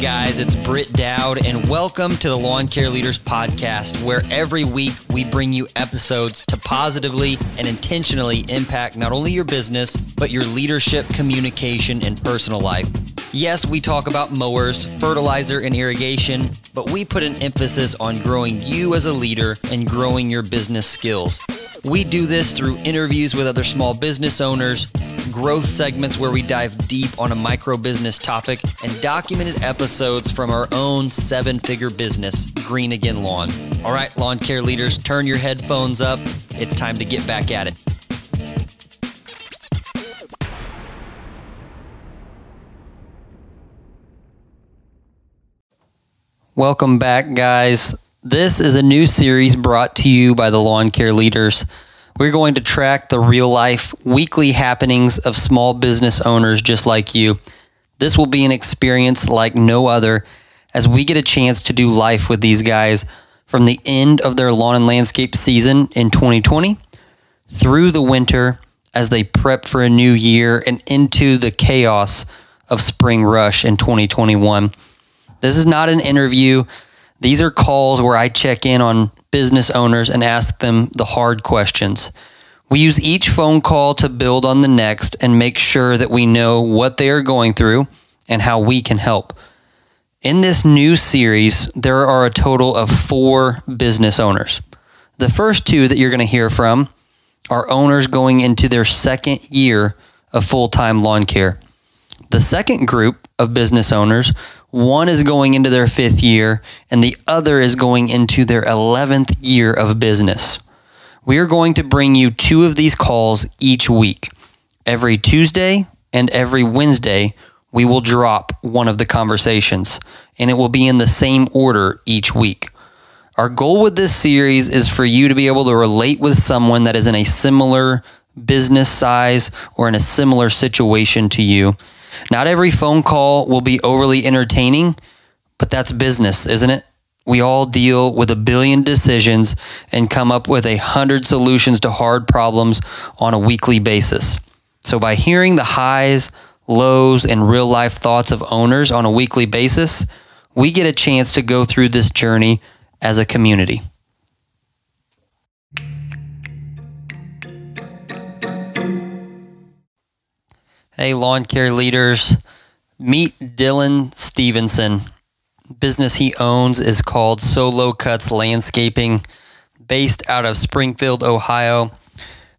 Guys, it's Britt Dowd, and welcome to the Lawn Care Leaders Podcast, where every week we bring you episodes to positively and intentionally impact not only your business, but your leadership, communication, and personal life. Yes, we talk about mowers, fertilizer, and irrigation, but we put an emphasis on growing you as a leader and growing your business skills. We do this through interviews with other small business owners, growth segments where we dive deep on a micro business topic, and documented episodes from our own seven figure business, Green Again Lawn. All right, lawn care leaders, turn your headphones up. It's time to get back at it. Welcome back, guys. This is a new series brought to you by the Lawn Care Leaders. We're going to track the real life, weekly happenings of small business owners just like you. This will be an experience like no other as we get a chance to do life with these guys from the end of their lawn and landscape season in 2020 through the winter as they prep for a new year and into the chaos of spring rush in 2021. This is not an interview. These are calls where I check in on business owners and ask them the hard questions. We use each phone call to build on the next and make sure that we know what they are going through and how we can help. In this new series, there are a total of four business owners. The first two that you're going to hear from are owners going into their second year of full time lawn care. The second group of business owners one is going into their fifth year, and the other is going into their 11th year of business. We are going to bring you two of these calls each week. Every Tuesday and every Wednesday, we will drop one of the conversations, and it will be in the same order each week. Our goal with this series is for you to be able to relate with someone that is in a similar business size or in a similar situation to you not every phone call will be overly entertaining, but that's business, isn't it? We all deal with a billion decisions and come up with a hundred solutions to hard problems on a weekly basis. So, by hearing the highs, lows, and real life thoughts of owners on a weekly basis, we get a chance to go through this journey as a community. Hey, lawn care leaders, meet Dylan Stevenson. Business he owns is called Solo Cuts Landscaping, based out of Springfield, Ohio,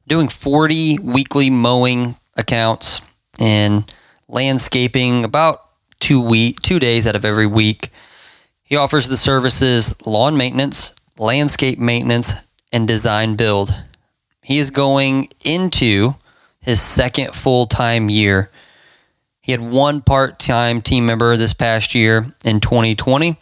doing 40 weekly mowing accounts and landscaping about two week, two days out of every week. He offers the services lawn maintenance, landscape maintenance, and design build. He is going into his second full time year. He had one part time team member this past year in 2020.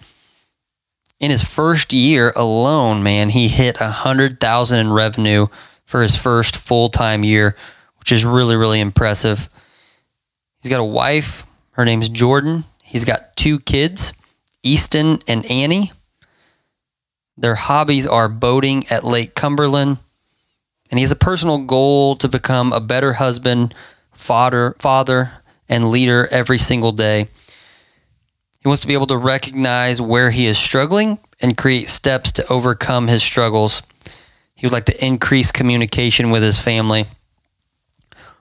In his first year alone, man, he hit a hundred thousand in revenue for his first full time year, which is really, really impressive. He's got a wife. Her name's Jordan. He's got two kids, Easton and Annie. Their hobbies are boating at Lake Cumberland and he has a personal goal to become a better husband, father, father, and leader every single day. He wants to be able to recognize where he is struggling and create steps to overcome his struggles. He would like to increase communication with his family.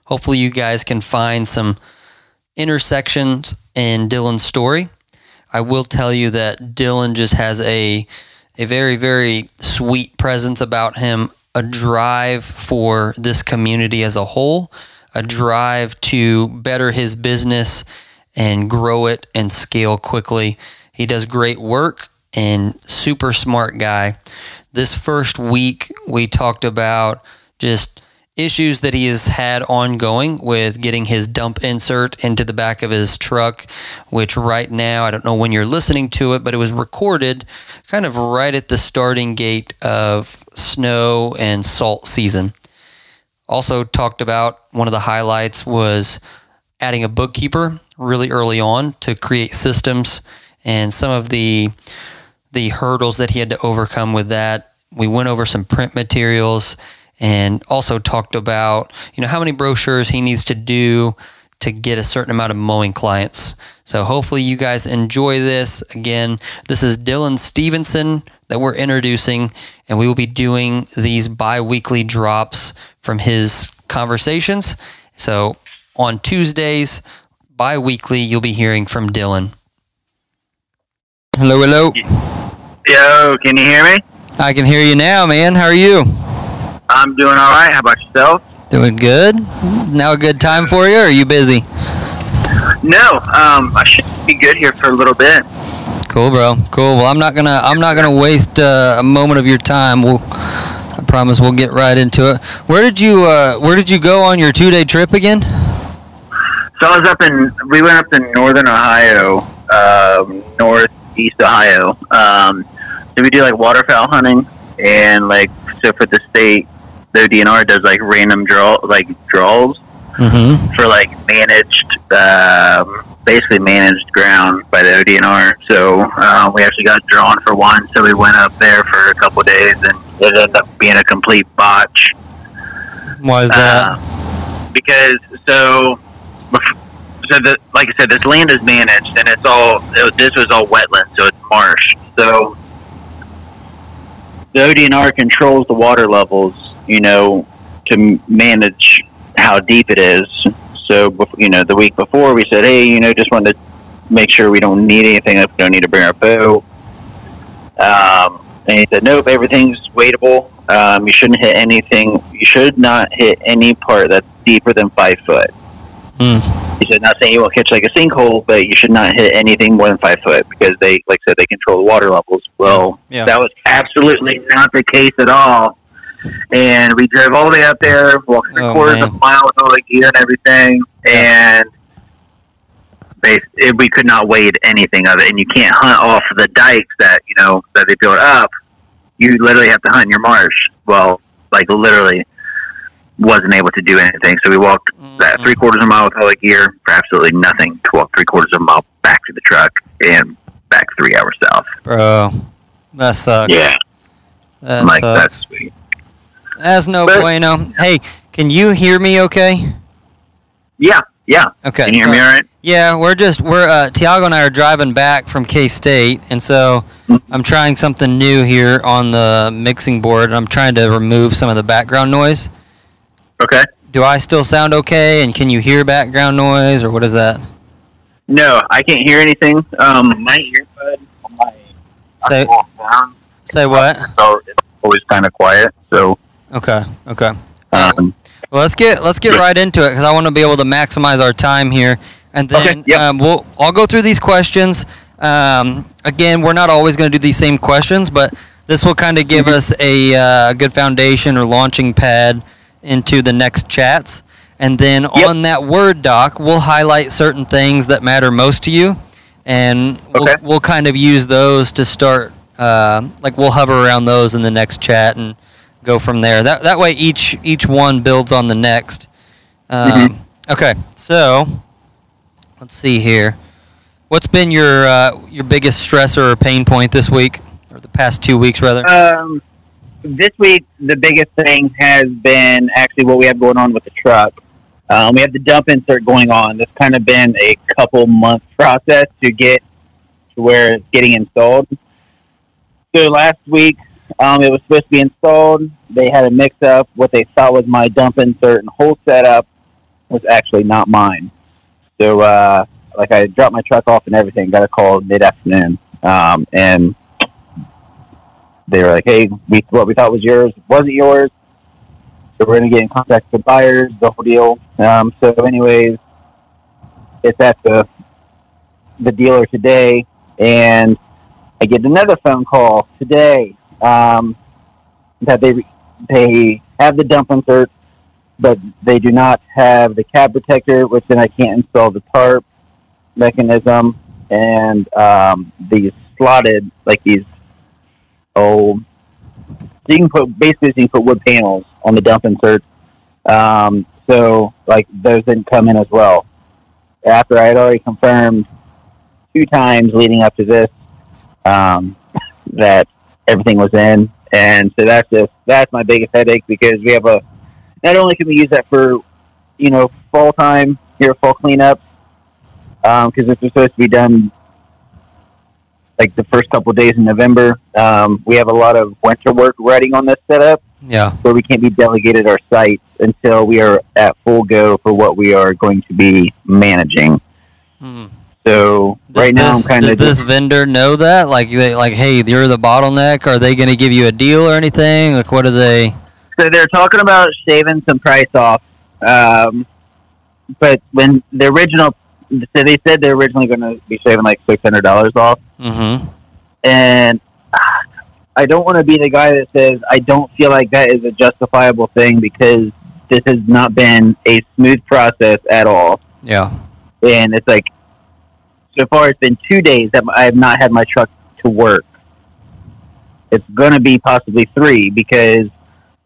Hopefully, you guys can find some intersections in Dylan's story. I will tell you that Dylan just has a a very very sweet presence about him a drive for this community as a whole, a drive to better his business and grow it and scale quickly. He does great work and super smart guy. This first week, we talked about just issues that he has had ongoing with getting his dump insert into the back of his truck, which right now, I don't know when you're listening to it, but it was recorded kind of right at the starting gate of snow and salt season. Also, talked about one of the highlights was adding a bookkeeper really early on to create systems and some of the the hurdles that he had to overcome with that. We went over some print materials and also talked about you know how many brochures he needs to do to get a certain amount of mowing clients. So hopefully you guys enjoy this. Again, this is Dylan Stevenson that we're introducing, and we will be doing these bi weekly drops from his conversations. So on Tuesdays, bi weekly, you'll be hearing from Dylan. Hello, hello. Yo, can you hear me? I can hear you now, man. How are you? I'm doing all right. How about yourself? Doing good. Now a good time for you, or are you busy? No, um, I should be good here for a little bit. Cool, bro. Cool. Well, I'm not gonna I'm not gonna waste uh, a moment of your time. We'll I promise we'll get right into it. Where did you uh, Where did you go on your two day trip again? So I was up in we went up to northern Ohio, um, northeast Ohio. Um, so we do like waterfowl hunting and like so for the state, the DNR does like random draw like draws Mm-hmm. for like managed, um, basically managed ground by the ODNR. So uh, we actually got drawn for one. So we went up there for a couple of days, and it ended up being a complete botch. Why is that? Uh, because so, so the, like I said, this land is managed, and it's all it, this was all wetland, so it's marsh. So the ODNR controls the water levels, you know, to manage how deep it is. So you know, the week before we said, hey, you know, just wanted to make sure we don't need anything. If we don't need to bring our bow. Um, and he said, nope, everything's weightable. Um, you shouldn't hit anything. You should not hit any part that's deeper than five foot. Hmm. He said, not saying you won't catch like a sinkhole, but you should not hit anything more than five foot because they, like I said, they control the water levels. Well, Yeah. that was absolutely not the case at all. And we drove all the way up there, walked three Oh, quarters man. of a mile with all the gear and everything, and they, it, we could not wade anything of it. And you can't hunt off the dikes that you know that they built up. You literally have to hunt in your marsh. Well, like literally, wasn't able to do anything. So we walked that mm-hmm. three quarters of a mile with all the gear for absolutely nothing to walk three quarters of a mile back to the truck and back three hours south. Bro, that sucks. Yeah, That like sucks. that's sweet. That's no But- bueno. Hey, can you hear me? Okay. Yeah, yeah. Okay. Can you hear so- me all right? Yeah, we're just we're uh, Tiago and I are driving back from K State, and so Mhm. I'm trying something new here on the mixing board. I'm trying to remove some of the background noise. Okay. Do I still sound okay? And can you hear background noise, or what is that? No, I can't hear anything. Um, my earbud my Say say what? so it's always kind of quiet. So, Okay, okay. um, Well, let's get let's get right into it because I want to be able to maximize our time here, and then Okay, yep. um, we'll I'll go through these questions. Um, again, we're not always going to do these same questions, but this will kind of give us a uh, good foundation or launching pad into the next chats, and then Yep. on that Word doc, we'll highlight certain things that matter most to you, and we'll, Okay. we'll kind of use those to start. Uh, like we'll hover around those in the next chat and go from there. That that way each each one builds on the next. Um, Mhm. Okay, so let's see here. What's been your uh, your biggest stressor or pain point this week, or the past two weeks rather? Um, this week, the biggest thing has been actually what we have going on with the truck. Um, we have the dump insert going on. This kind of been a couple month process to get to where it's getting installed. So last week, um, it was supposed to be installed. They had a mix up. What they thought was my dump insert and whole setup was actually not mine. So, uh, like, I dropped my truck off and everything. Got a call mid afternoon, um, and they were like, "Hey, we what we thought was yours wasn't yours, so we're gonna get in contact with the buyers, the whole deal." Um, so, anyways, it's at the the dealer today, and I get another phone call today um, that they they have the dump insert, but they do not have the cab protector, which then I can't install the tarp mechanism and um, these slotted like these old. so you can put basically you can put wood panels on the dump insert um, so like those didn't come in as well after i had already confirmed two times leading up to this um, that everything was in and so that's just that's my biggest headache because we have a not only can we use that for you know fall time here fall cleanup because this was supposed to be done like the first couple of days in November. Um, we have a lot of winter work writing on this setup, Yeah. so we can't be delegated our sites until we are at full go for what we are going to be managing. Hmm. So Does right now, I'm kind does of this vendor know that? Like, they, like, hey, you're the bottleneck. Are they going to give you a deal or anything? Like, what are they? So they're talking about shaving some price off. Um, but when the original, so they said they're originally going to be shaving like six hundred dollars off, Mm-hmm. and I don't want to be the guy that says I don't feel like that is a justifiable thing because this has not been a smooth process at all, Yeah. and it's like so far it's been two days that I have not had my truck to work. It's going to be possibly three because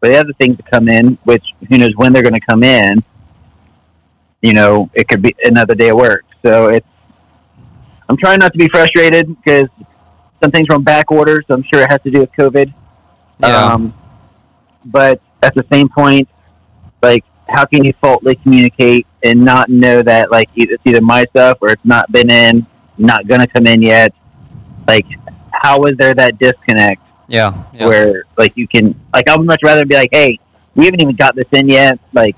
for the other things to come in, which who knows when they're going to come in, you know, it could be another day of work. So it's, I'm trying not to be frustrated because some things are on back order, so I'm sure it has to do with COVID. Yeah. Um, but at the same point, like, how can you faultly communicate and not know that, like, it's either my stuff or it's not been in, not going to come in yet? Like, how is there that disconnect? yeah. Yeah. where like you can like I would much rather be like, hey, we haven't even got this in yet. Like,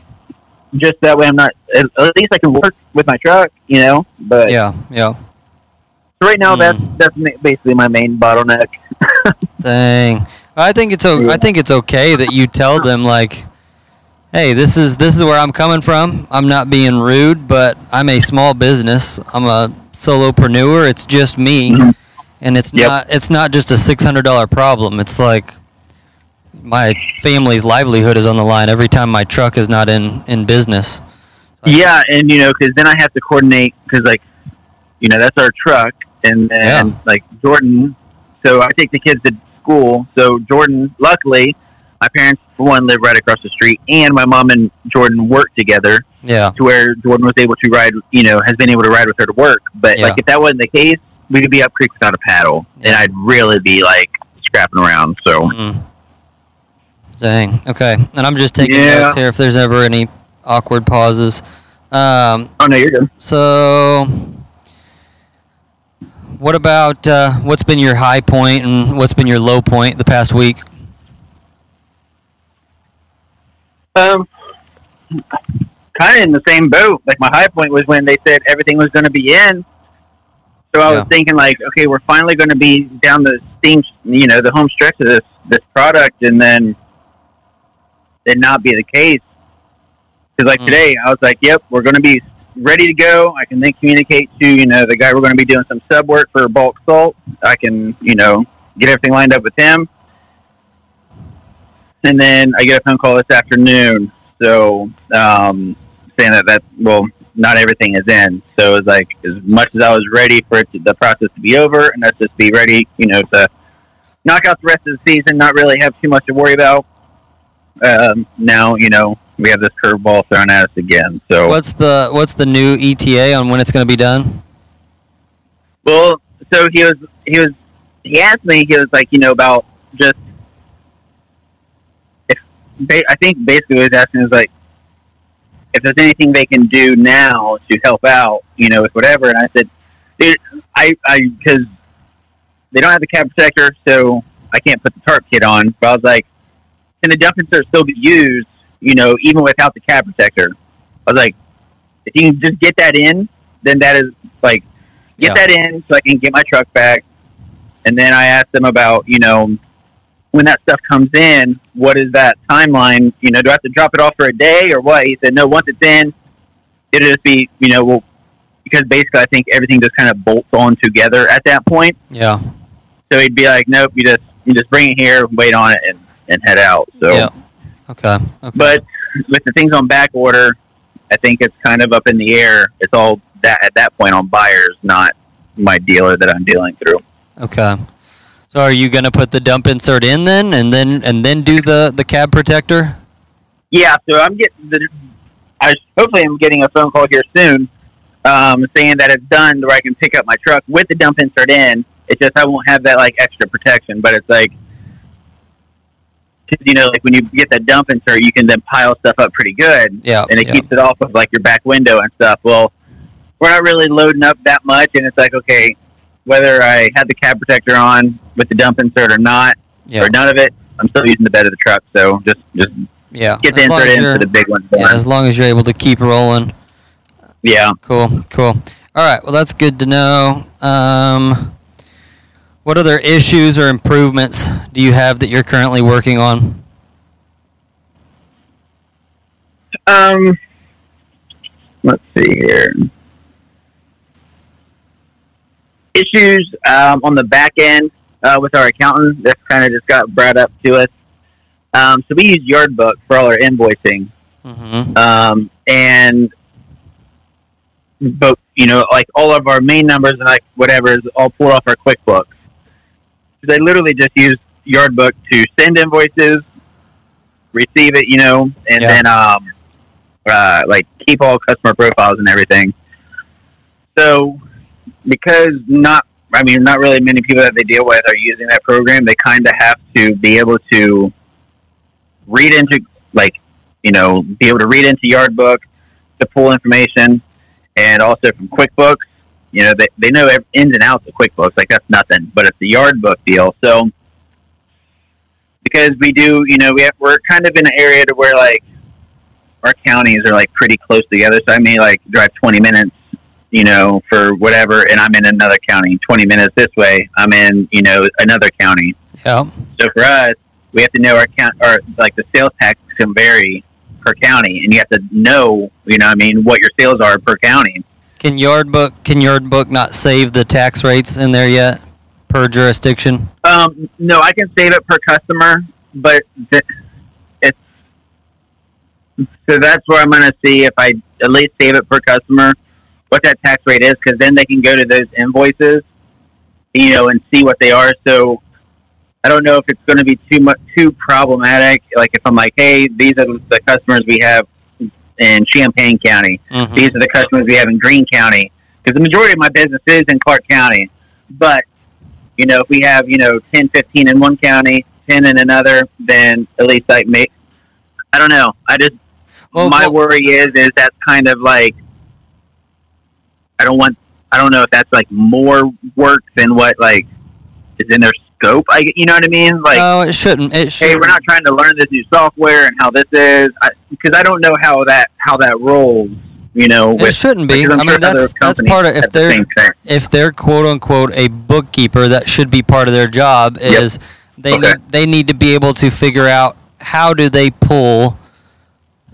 just that way I'm not at least I can work with my truck, you know. But yeah. Yeah. right now Mm. that's that's basically my main bottleneck. Dang. I think it's o- I think it's okay that you tell them like, hey, this is this is where I'm coming from. I'm not being rude, but I'm a small business. I'm a solopreneur. It's just me, Mhm. and it's Yep. not it's not just a six hundred dollar problem. It's like my family's livelihood is on the line every time my truck is not in in business. Yeah, and you know, because then I have to coordinate because like, you know, that's our truck, and then Yeah. like Jordan. So I take the kids to school. So Jordan, luckily, my parents for one live right across the street, and my mom and Jordan work together. Yeah. to where Jordan was able to ride, you know, has been able to ride with her to work. But Yeah. like if that wasn't the case, we could be up creek without a paddle, and I'd really be like scrapping around. So Mm. Dang. Okay. And I'm just taking Yeah. notes here if there's ever any awkward pauses. Um, oh no, you're good. So, what about uh, what's been your high point and what's been your low point the past week? Um, kind of in the same boat. Like my high point was when they said everything was going to be in. So I Yeah. was thinking like, okay, we're finally going to be down the steam, you know, the home stretch of this this product, and then it not be the case. Because like Mm. today, I was like, yep, we're going to be ready to go. I can then communicate to you know the guy we're going to be doing some sub work for bulk salt. I can you know get everything lined up with him. And then I get a phone call this afternoon, so um, saying that that well, not everything is in. So it was like as much as I was ready for it to, the process to be over, and let's just be ready, you know, to knock out the rest of the season, not really have too much to worry about. Um, now, you know, we have this curveball thrown at us again. So What's the what's the new ETA on when it's going to be done? Well, so he was he was he asked me he was like you know about just ba- I think basically what he was asking is like if there's anything they can do now to help out you know with whatever and I said dude I I because they don't have the cab protector so I can't put the tarp kit on but I was like can the dump insert still be used you know even without the cab protector I was like if you can just get that in then that is like get Yeah. that in so I can get my truck back. And then I asked them about, you know, when that stuff comes in, what is that timeline? You know, do I have to drop it off for a day or what? He said, no, once it's in, it'll just be, you know, well, because basically I think everything just kind of bolts on together at that point. Yeah. So he'd be like, nope, you just, you just bring it here, wait on it and, and head out. So, Yeah. Okay. Okay. but with the things on back order, I think it's kind of up in the air. It's all that at that point on buyers, not my dealer that I'm dealing through. okay. So are you going to put the dump insert in then, and then and then do the the cab protector? Yeah, so I'm getting the. I hopefully I'm getting a phone call here soon, um, saying that it's done where I can pick up my truck with the dump insert in. It's just I won't have that like extra protection, but it's like because you know, like when you get that dump insert, you can then pile stuff up pretty good, Yeah. and it yeah. keeps it off of like your back window and stuff. Well, we're not really loading up that much, and it's like okay, whether I had the cab protector on with the dump insert or not, or none of it, I'm still using the bed of the truck. So just just yeah. get the insert in for the big one. yeah, as long as you're able to keep rolling. yeah. Cool, cool. All right, well, that's good to know. Um, what other issues or improvements do you have that you're currently working on? Um, let's see here. Issues um, on the back end uh, with our accountant. That kind of just got brought up to us. Um, so we use Yardbook for all our invoicing, Mm-hmm. um, and but you know, like all of our main numbers and like whatever is all pulled off our QuickBooks. So they literally just use Yardbook to send invoices, receive it, you know, and Yeah. then um, uh, like keep all customer profiles and everything. So because not, I mean, not really many people that they deal with are using that program, they kind of have to be able to read into like you know be able to read into Yardbook to pull information, and also from QuickBooks. You know, they, they know ins and outs of QuickBooks, like that's nothing, but it's the Yardbook deal. So, because we do, you know, we have, we're kind of in an area to where like our counties are like pretty close together. So I may like drive 20 minutes, you know, for whatever, and I'm in another county. 20 minutes this way, I'm in, you know, another county. Yeah. So for us, we have to know our count, or like the sales tax can vary per county, and you have to know, you know, what I mean, what your sales are per county. Can Yardbook can Yardbook not save the tax rates in there yet per jurisdiction? Um, no, I can save it per customer, but th- it's so that's where I'm going to see if I at least save it per customer, what that tax rate is, because then they can go to those invoices, you know, and see what they are. So I don't know if it's going to be too much too problematic. Like if I'm like, hey, these are the customers we have in Champaign County. Mhm. These are the customers we have in Greene County because the majority of my business is in Clark County. But you know, if we have you know 10, 15 in one county, ten in another, then at least like make. I don't know. I just Well, my well- worry is is that's kind of like I don't want. I don't know if that's like more work than what like is in their scope. I you know what I mean? Like no, it shouldn't. It should. hey, we're not trying to learn this new software and how this is because I, don't know how that how that rolls. You know, It shouldn't be. I'm mean, that's that's part of if they're thing. if they're quote unquote a bookkeeper, that should be part of their job. Yep. Is they Okay. need they need to be able to figure out how do they pull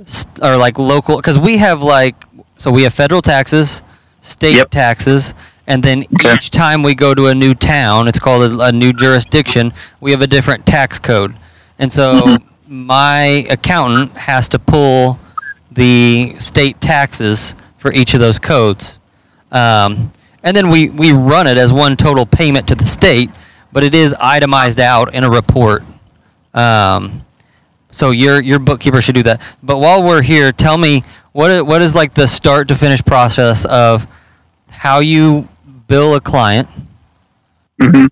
st- or like local because we have like so we have federal taxes, state Yep. taxes, and then Okay. each time we go to a new town, it's called a, a new jurisdiction. We have a different tax code, and so Mhm. my accountant has to pull the state taxes for each of those codes. Um, and then we, we run it as one total payment to the state, but it is itemized out in a report. Um, so your your bookkeeper should do that. But while we're here, tell me what what is like the start to finish process of how you bill a client, hmm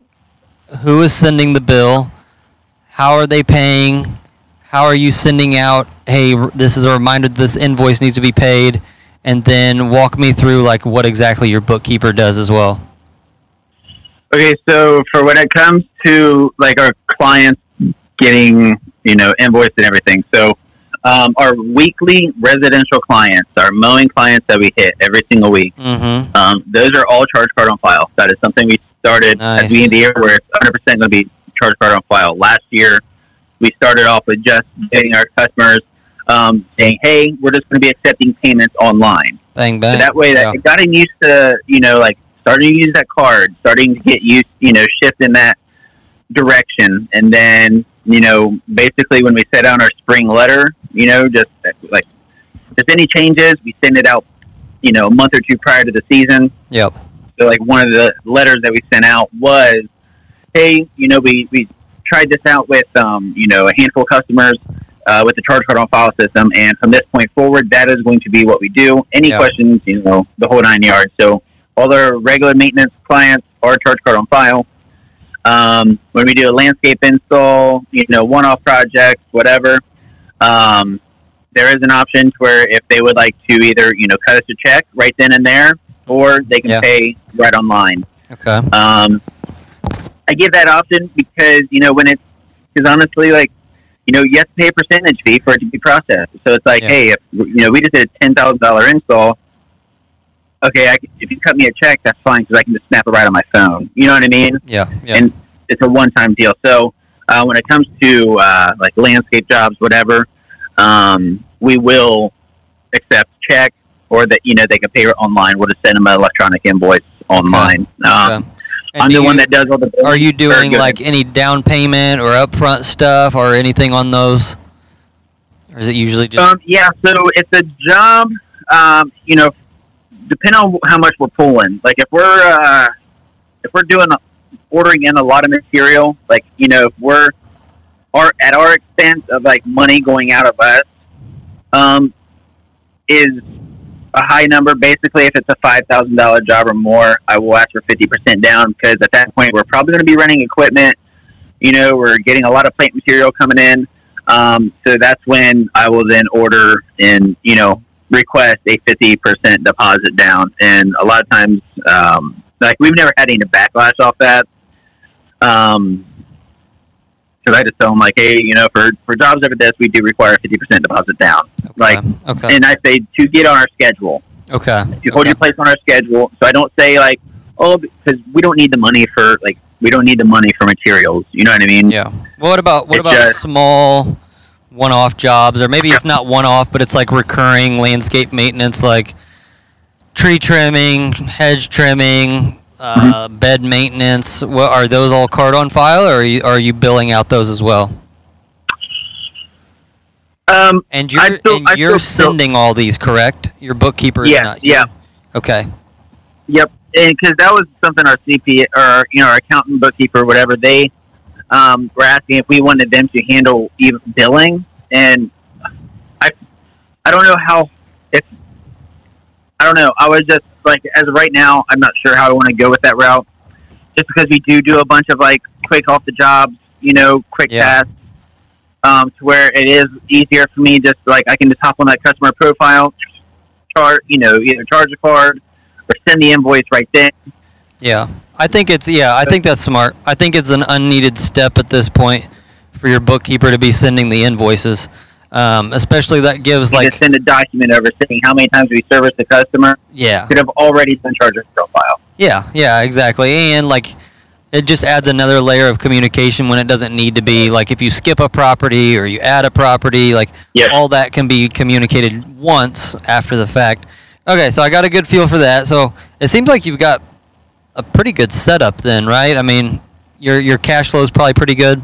who is sending the bill, how are they paying, how are you sending out, hey, this is a reminder this invoice needs to be paid, and then walk me through like what exactly your bookkeeper does as well. Okay, so for when it comes to like our clients getting you know invoiced and everything, so um, our weekly residential clients, our mowing clients that we hit every single week, Mm-hmm. um, those are all charge card on file. That is something we started at Nice. the beginning of the year where it's 100 percent going to be charge card on file. Last year, we started off with just getting our customers um, saying, "Hey, we're just going to be accepting payments online." Bang bang. So that way, that getting used to you know like starting to use that card, starting to get used, you know, shift in that direction, and then you know basically when we set out our spring letter, you know, just like if any changes, we send it out, you know, a month or two prior to the season. Yep. So like one of the letters that we sent out was, hey, you know, we, we tried this out with, um, you know, a handful of customers uh, with the charge card on file system. And from this point forward, that is going to be what we do. Any Yeah. questions, you know, the whole nine yards. So all our regular maintenance clients are charge card on file. Um, when we do a landscape install, you know, one-off projects, whatever, um, there is an option where if they would like to either you know cut us a check right then and there, or they can Yeah. pay right online. Okay. Um, I give that option because you know when it's because honestly, like you know, you have to pay a percentage fee for it to be processed. So it's like, Yeah. hey, if you know we just did a ten thousand dollar install, okay, I, if you cut me a check, that's fine because I can just snap it right on my phone. You know what I mean? Yeah. Yeah. And it's a one time deal. So uh, when it comes to uh, like landscape jobs, whatever, um, we will accept check or that you know they can pay it online. We'll just send them an electronic invoice online. Um, Okay. And I'm the one that does all the. Are you doing like any down payment or upfront stuff or anything on those? Or is it usually just Um, yeah, so it's a job. Um, you know, depending on how much we're pulling. Like if we're uh, if we're doing ordering in a lot of material, like you know, if we're our at our expense of like money going out of us, um, is a high number. Basically, if it's a five thousand dollar job or more, I will ask for fifty percent down because at that point we're probably going to be running equipment. You know, we're getting a lot of plant material coming in. Um, so that's when I will then order and you know request a fifty percent deposit down. And a lot of times, um, like we've never had any backlash off that. Um, because I just tell them like, hey, you know, for for jobs over this, we do require a fifty percent deposit down. Okay. Like, okay. and I say to get on our schedule. Okay. You hold okay. your place on our schedule. So I don't say like, oh, because we don't need the money for like we don't need the money for materials. You know what I mean? Yeah. Well, what about what about does. small one-off jobs, or maybe it's not one-off, but it's like recurring landscape maintenance, like tree trimming, hedge trimming, uh, Mm-hmm. bed maintenance. What are those all card on file, or are you, are you billing out those as well? Um. And you're still- and you're still- sending all these, correct? Your bookkeeper is Yeah. not. Yeah. Okay. Yep, and because that was something our CP or you know our accountant, bookkeeper, whatever they um, were asking if we wanted them to handle even billing, and I I don't know how if I don't know. I was just like as of right now, I'm not sure how I want to go with that route, just because we do do a bunch of like quick off the jobs, you know, quick Yeah. tasks. Um, to where it is easier for me, just like I can just hop on that customer profile, chart, you know, either charge a card or send the invoice right then. Yeah, I think it's yeah, I think that's smart. I think it's an unneeded step at this point for your bookkeeper to be sending the invoices, um, especially that gives You like send a document over saying how many times we service the customer. yeah, Could have already been charged a profile. yeah, yeah, exactly, and like it just adds another layer of communication when it doesn't need to be like if you skip a property or you add a property, like Yes. all that can be communicated once after the fact. Okay, so I got a good feel for that. So it seems like you've got a pretty good setup then, right? I mean, your your cash flow is probably pretty good.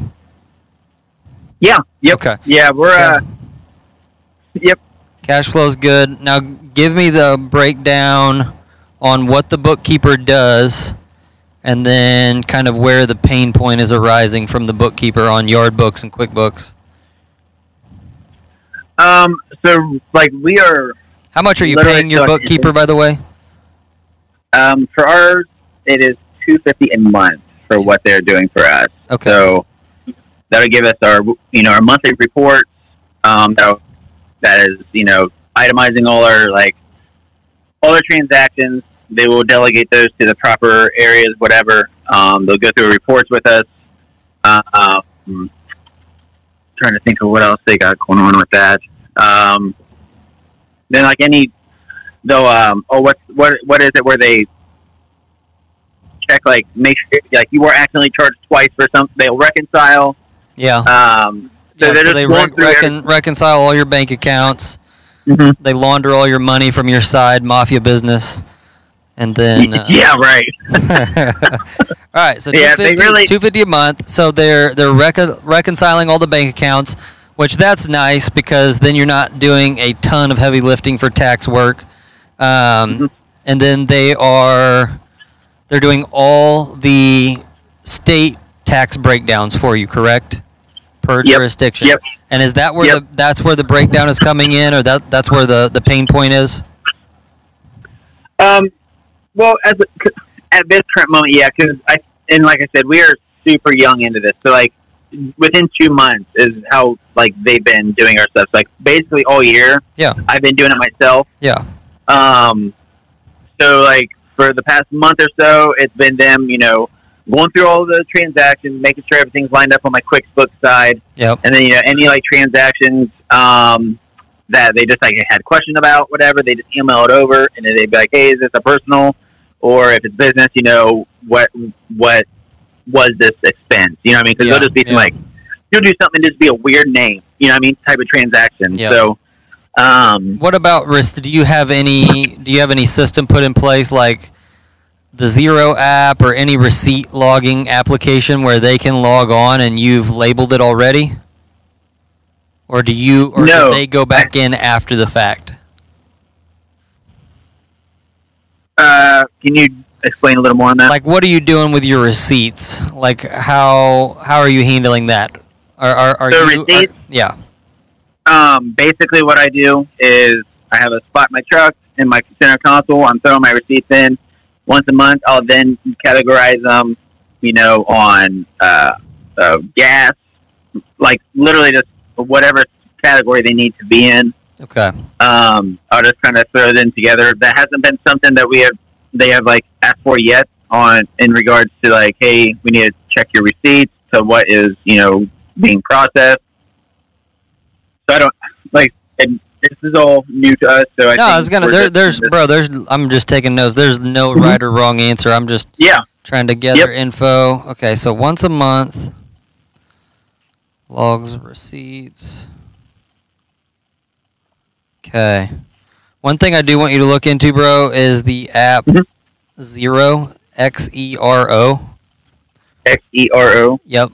Yeah. Yep. Okay. Yeah, we're uh. Yep. Cash flow's good. Now give me the breakdown on what the bookkeeper does and then kind of where the pain point is arising from the bookkeeper on Yardbooks and QuickBooks. Um. So like we are How much are you paying your bookkeeper by the way? um for ours it is two fifty a month for what they're doing for us. Okay. So that'll give us our you know our monthly report. Um, that that is you know itemizing all our like all our transactions. They will delegate those to the proper areas, whatever. Um, they'll go through reports with us. Uh, um, trying to think of what else they got going on with that. Um, then like any though um oh what what what is it where they check like make sure like you were accidentally charged twice for something they'll reconcile Yeah. um so yeah, so they going rec- through every- recon- reconcile all your bank accounts. Mhm. They launder all your money from your side mafia business. And then uh, yeah right all right, so Yeah, they 250, really- 250 a month. So they're they're recon- reconciling all the bank accounts, which that's nice because then you're not doing a ton of heavy lifting for tax work. Um, Mhm. And then they are they're doing all the state tax breakdowns for you, correct? Per Yep, jurisdiction. yep. And is that where Yep. the that's where the breakdown is coming in, or that that's where the the pain point is? um well as a, at this current moment yeah because i and like i said we are super young into this. So like within two months is how like they've been doing our stuff. So, like basically all year. Yeah. I've been doing it myself. Yeah. Um, so like for the past month or so, it's been them, you know, going through all the transactions, making sure everything's lined up on my QuickBooks side, Yep. and then you know any like transactions um, that they just like had a question about, whatever, they just email it over, and then they'd be like, "Hey, is this a personal?" Or if it's business, you know, what what was this expense? You know what I mean? Because Yeah, they'll just be yeah. like, you'll do something just be a weird name, you know what I mean? Type of transaction. Yeah. So. Um, What about risk? Do you have any? Do you have any system put in place like the Xero app or any receipt logging application where they can log on and you've labeled it already? Or do you? Or No. do they go back in after the fact? uh, can you explain a little more on that? Like, what are you doing with your receipts? Like, how how are you handling that? Are are, are So you? are- yeah. Um, basically, what I do is I have a spot in my truck in my center console. I'm throwing my receipts in once a month. I'll then categorize them, you know, on uh, uh, gas, like literally just whatever category they need to be in. Okay. Um, I'll just kind of throw them together. That hasn't been something that we have they have like asked for yet on in regards to like, hey, we need to check your receipts to what is you know being processed. So I don't like, and this is all new to us. So I No, I was gonna. There, there's, bro. There's. I'm just taking notes. There's no Mhm. right or wrong answer. I'm just yeah, trying to gather Yep. info. Okay, so once a month, logs receipts. Okay. One thing I do want you to look into, bro, is the app Mhm. Xero X E R O. X E R O. Yep.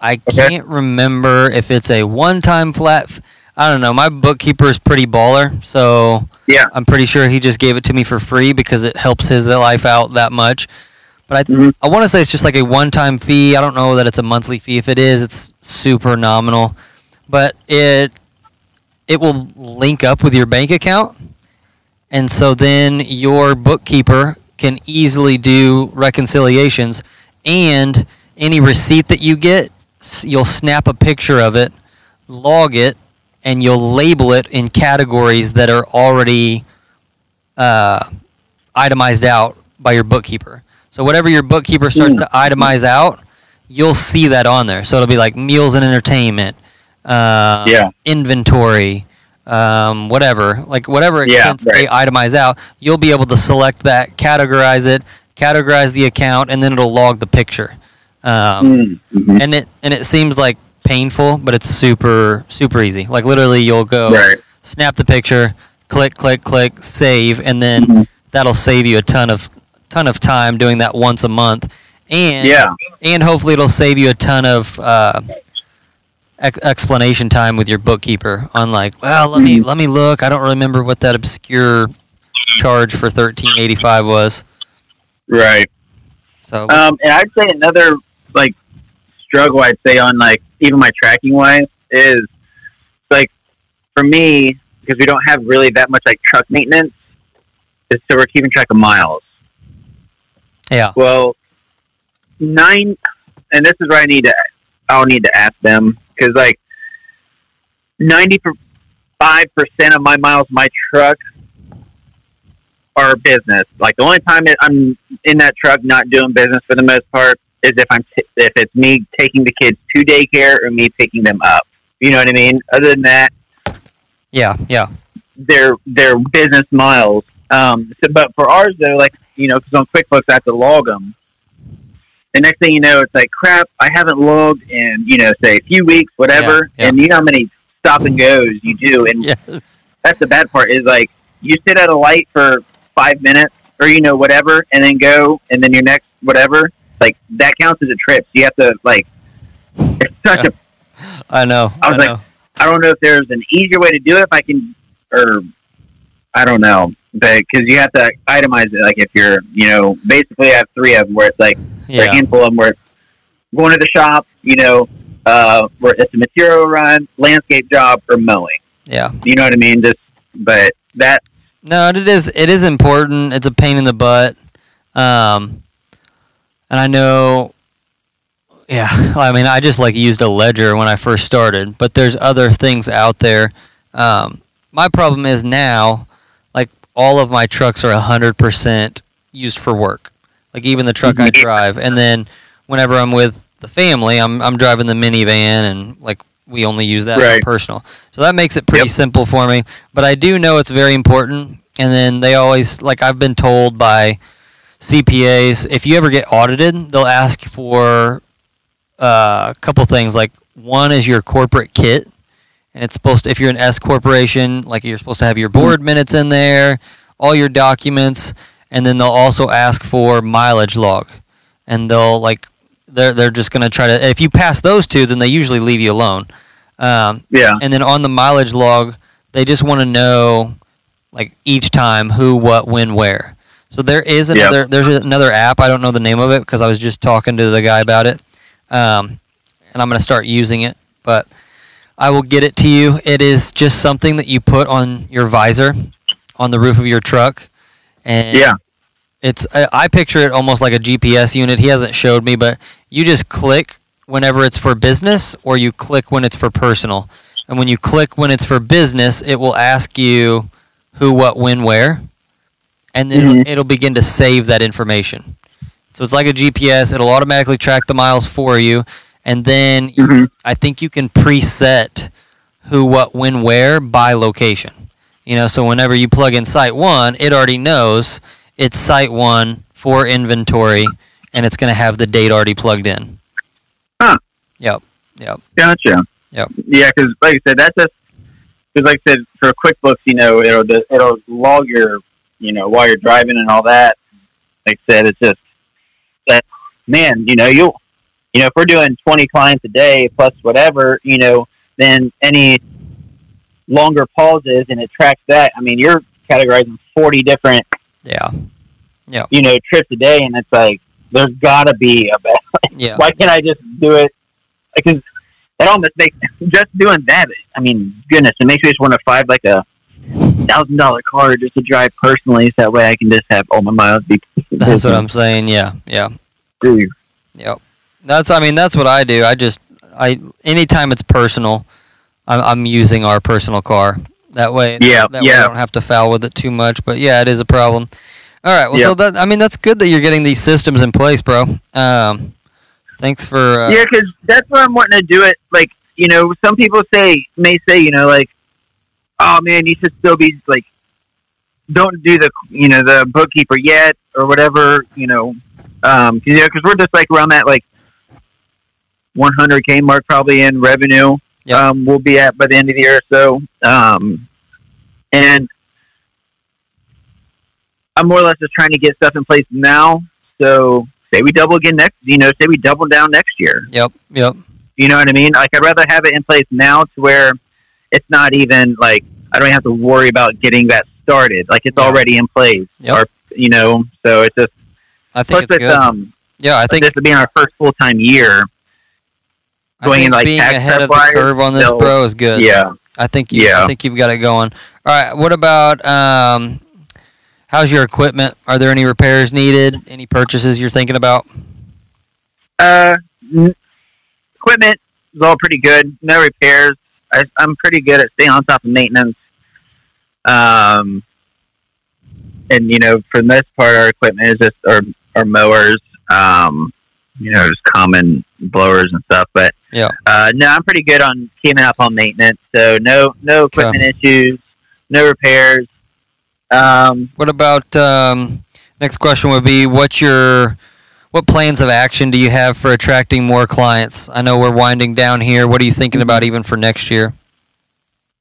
I Okay. can't remember if it's a one-time flat. F- I don't know. My bookkeeper is pretty baller, so Yeah. I'm pretty sure he just gave it to me for free because it helps his life out that much. But I, Mhm. I want to say it's just like a one-time fee. I don't know that it's a monthly fee. If it is, it's super nominal. But it it will link up with your bank account, and so then your bookkeeper can easily do reconciliations and any receipt that you get, you'll snap a picture of it, log it, and you'll label it in categories that are already uh, itemized out by your bookkeeper. So whatever your bookkeeper starts to itemize out, you'll see that on there. So it'll be like meals and entertainment, uh, Yeah. inventory, um, whatever, like whatever Yeah, expense they itemize out, you'll be able to select that, categorize it, categorize the account, and then it'll log the picture. Um, Mm, mhm. and it and it seems like painful, but it's super super easy. Like literally, you'll go Right. snap the picture, click click click, save, and then Mhm. that'll save you a ton of ton of time doing that once a month. And Yeah. and hopefully it'll save you a ton of uh, ex- explanation time with your bookkeeper on like, well, let me let me look. I don't remember what that obscure charge for thirteen eighty five was. Right. So Um, and I'd say another like struggle I'd say on like even my tracking wise is like for me because we don't have really that much like truck maintenance is so we're keeping track of miles. yeah, Well, nine, and this is where I need to I'll need to ask them because like ninety five percent of my miles my truck are business. Like the only time that I'm in that truck not doing business for the most part is if I'm t- if it's me taking the kids to daycare or me picking them up. You know what I mean? Other than that, yeah, yeah, they're they're business miles. Um, so, but for ours though, like you know, because on QuickBooks I have to log them. The next thing you know, it's like crap. I haven't logged in you know, say a few weeks, whatever. Yeah, yeah. And you know how many stop and goes you do, and yes, that's the bad part. Is like you sit at a light for five minutes or you know whatever, and then go, and then your next whatever. Like that counts as a trip. So you have to like. It's such a I know. I I, was know. like, I don't know if there's an easier way to do it. If I can, or I don't know, but because you have to itemize it. Like if you're, you know, basically I have three of them where it's like or a yeah, handful of them where it's going to the shop, you know, uh, where it's a material run, landscape job, or mowing. yeah. You know what I mean? Just, but that, No, it is. It is important. It's a pain in the butt. Um, and I know Yeah, I mean, I just like used a ledger when I first started, but there's other things out there. Um, my problem is now, like all of my trucks are hundred percent used for work. Like even the truck I drive, and then whenever I'm with the family, I'm I'm driving the minivan, and like we only use that for personal. So that makes it pretty Yep. simple for me. But I do know it's very important. And then they always like I've been told by CPAs if you ever get audited, they'll ask for uh, a couple things. Like one is your corporate kit, and it's supposed to, if you're an S corporation, like you're supposed to have your board minutes in there, all your documents, and then they'll also ask for mileage log, and they'll like they're they're just gonna try to if you pass those two, then they usually leave you alone. Um, Yeah. and then on the mileage log, they just want to know like each time who, what, when, where. So there is Yep. another there's another app. I don't know the name of it because I was just talking to the guy about it, um, and I'm gonna start using it. But I will get it to you. It is just something that you put on your visor on the roof of your truck, and Yeah. it's I, I picture it almost like a GPS unit. He hasn't showed me, but you just click whenever it's for business, or you click when it's for personal. And when you click when it's for business, it will ask you who, what, when, where, and then Mhm. it'll, it'll begin to save that information. So it's like a GPS. It'll automatically track the miles for you, and then hmm I think you can preset who, what, when, where by location. You know, so whenever you plug in site one, it already knows it's site one for inventory, and it's going to have the date already plugged in. Huh. Yep. Yep. Gotcha. Yep. Yeah, because like I said, that's just because like I said for QuickBooks, you know, it'll it'll log your, you know, while you're driving and all that. Like I said, it's just that man, you know, you'll, you know, if we're doing 20 clients a day plus whatever, you know, then any longer pauses and it tracks that. I mean, you're categorizing 40 different, Yeah. Yeah. You know, trips a day, and it's like there's got to be a better Yeah. why can't I just do it? Because it almost makes just doing that. I mean, goodness, it makes me just want to find like a thousand dollar car just to drive personally, so that way I can just have all my miles be. That's what I'm saying. Yeah. Yeah. Dude. Yep. That's. I mean, that's what I do. I just. I. Anytime it's personal, I'm, I'm using our personal car. That way. Yeah, That way yeah. I don't have to foul with it too much. But yeah, it is a problem. All right. Well, so that. I mean, that's good that you're getting these systems in place, bro. Um. Thanks for. Uh, yeah, because that's why I'm wanting to do it. Like, you know, some people say may say, you know, like, oh man, you should still be like, don't do the, you know, the bookkeeper yet or whatever, you know, um, cause, you know, because we're just like around that like 100k mark probably in revenue. Yep. Um, we'll be at by the end of the year or so. Um, and I'm more or less just trying to get stuff in place now. So say we double again next, you know, say we double down next year. Yep. Yep. You know what I mean? Like I'd rather have it in place now to where it's not even like I don't have to worry about getting that started. Like it's Yeah. already in place. Yep. Or you know, so it's just I think it's with good. um yeah. I think. this being our first full time year. Going in, like, being ahead of the curve on this, so- bro, is good. Yeah. I think you. I think you've got it going. All right. What about um, how's your equipment? Are there any repairs needed? Any purchases you're thinking about? Uh n- equipment is all pretty good. No repairs. I I'm pretty good at staying on top of maintenance. Um and you know, for the most part our equipment is just our our mowers, um, you know, just common blowers and stuff. But Yeah. uh, no, I'm pretty good on keeping up on maintenance. So no, no equipment issues, no repairs. Um, What about um, next question would be what's your what plans of action do you have for attracting more clients? I know we're winding down here. What are you thinking about even for next year?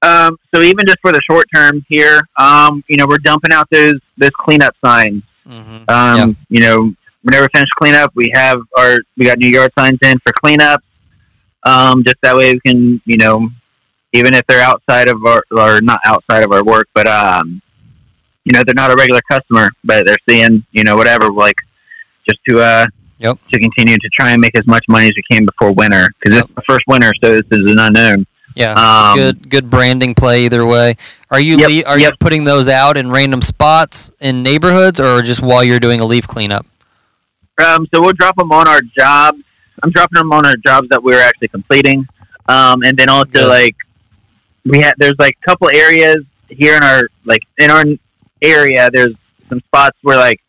um, so even just for the short term here, um, you know, we're dumping out those those cleanup signs. Mm-hmm. Um, You know, whenever we finish cleanup, we have our we got new yard signs in for cleanup. Um, just that way we can, you know, even if they're outside of our or not outside of our work, but um, you know, they're not a regular customer, but they're seeing, you know, whatever, like just to uh, Yep. to continue to try and make as much money as we can before winter because Yep. it's the first winter, so this is an unknown. Yeah. Um, good good branding play either way. Are you Yep, le- are yep. you putting those out in random spots in neighborhoods or just while you're doing a leaf cleanup? Um, so we'll drop them on our jobs I'm dropping them on our jobs that we were actually completing, um, and then also Good. like we had there's like a couple areas here in our like in our area. There's some spots where like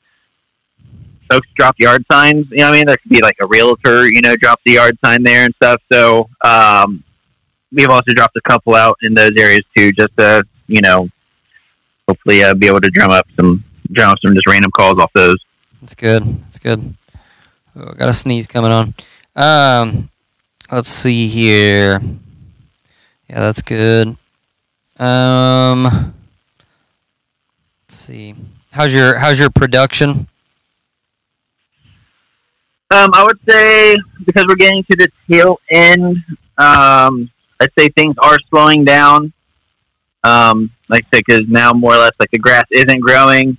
folks drop yard signs. You know what I mean? There could be like a realtor, you know, drops the yard sign there and stuff. So um, we've also dropped a couple out in those areas too, just to you know, hopefully uh, be able to drum up some drum up some just random calls off those. That's good. That's good. Oh, got a sneeze coming on. Um, let's see here. Yeah, that's good. Um, let's see. How's your How's your production? Um, I would say because we're getting to the tail end, um, I'd say things are slowing down. Um, like I said, because now more or less like the grass isn't growing.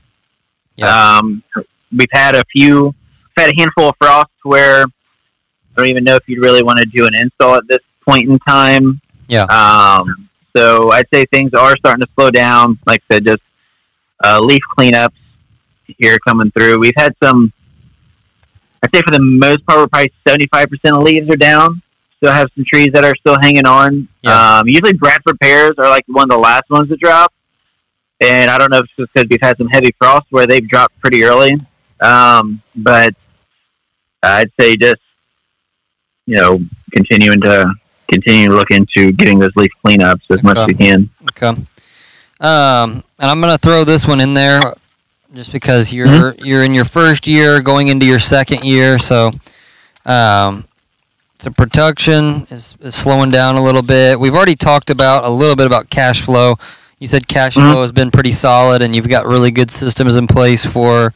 Yeah. Um, we've had a few, we've had a handful of frosts where I don't even know if you'd really want to do an install at this point in time. Yeah. Um, so I'd say things are starting to slow down. Like I said, just uh, leaf cleanups here coming through. We've had some. I'd say for the most part, we're probably seventy-five percent of leaves are down. Still have some trees that are still hanging on. Yeah. Um, usually, Bradford pears are like one of the last ones to drop. And I don't know if it's just because we've had some heavy frost where they've dropped pretty early. Um, but I'd say just you know continuing to continue to look into getting those leaf cleanups as much as Okay. we can. Okay. Um, and I'm gonna throw this one in there, just because you're you're in your first year, going into your second year, so um, the production is, is slowing down a little bit. We've already talked about a little bit about cash flow. You said cash Mhm. flow has been pretty solid, and you've got really good systems in place for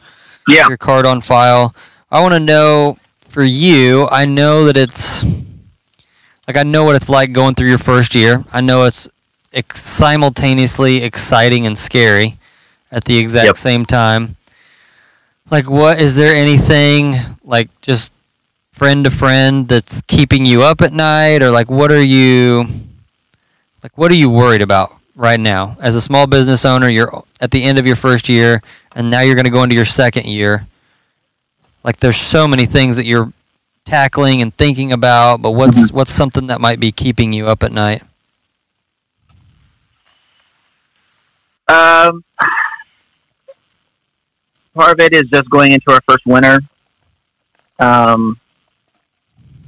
Yeah. your card on file. I want to know for you. I know that it's like I know what it's like going through your first year. I know it's ex- simultaneously exciting and scary at the exact Yep. same time. Like, what is there anything like just friend to friend that's keeping you up at night, or like what are you like? What are you worried about right now as a small business owner? You're at the end of your first year, and now you're going to go into your second year. Like, there's so many things that you're tackling and thinking about, but what's what's something that might be keeping you up at night? Um, part of it is just going into our first winter. Um,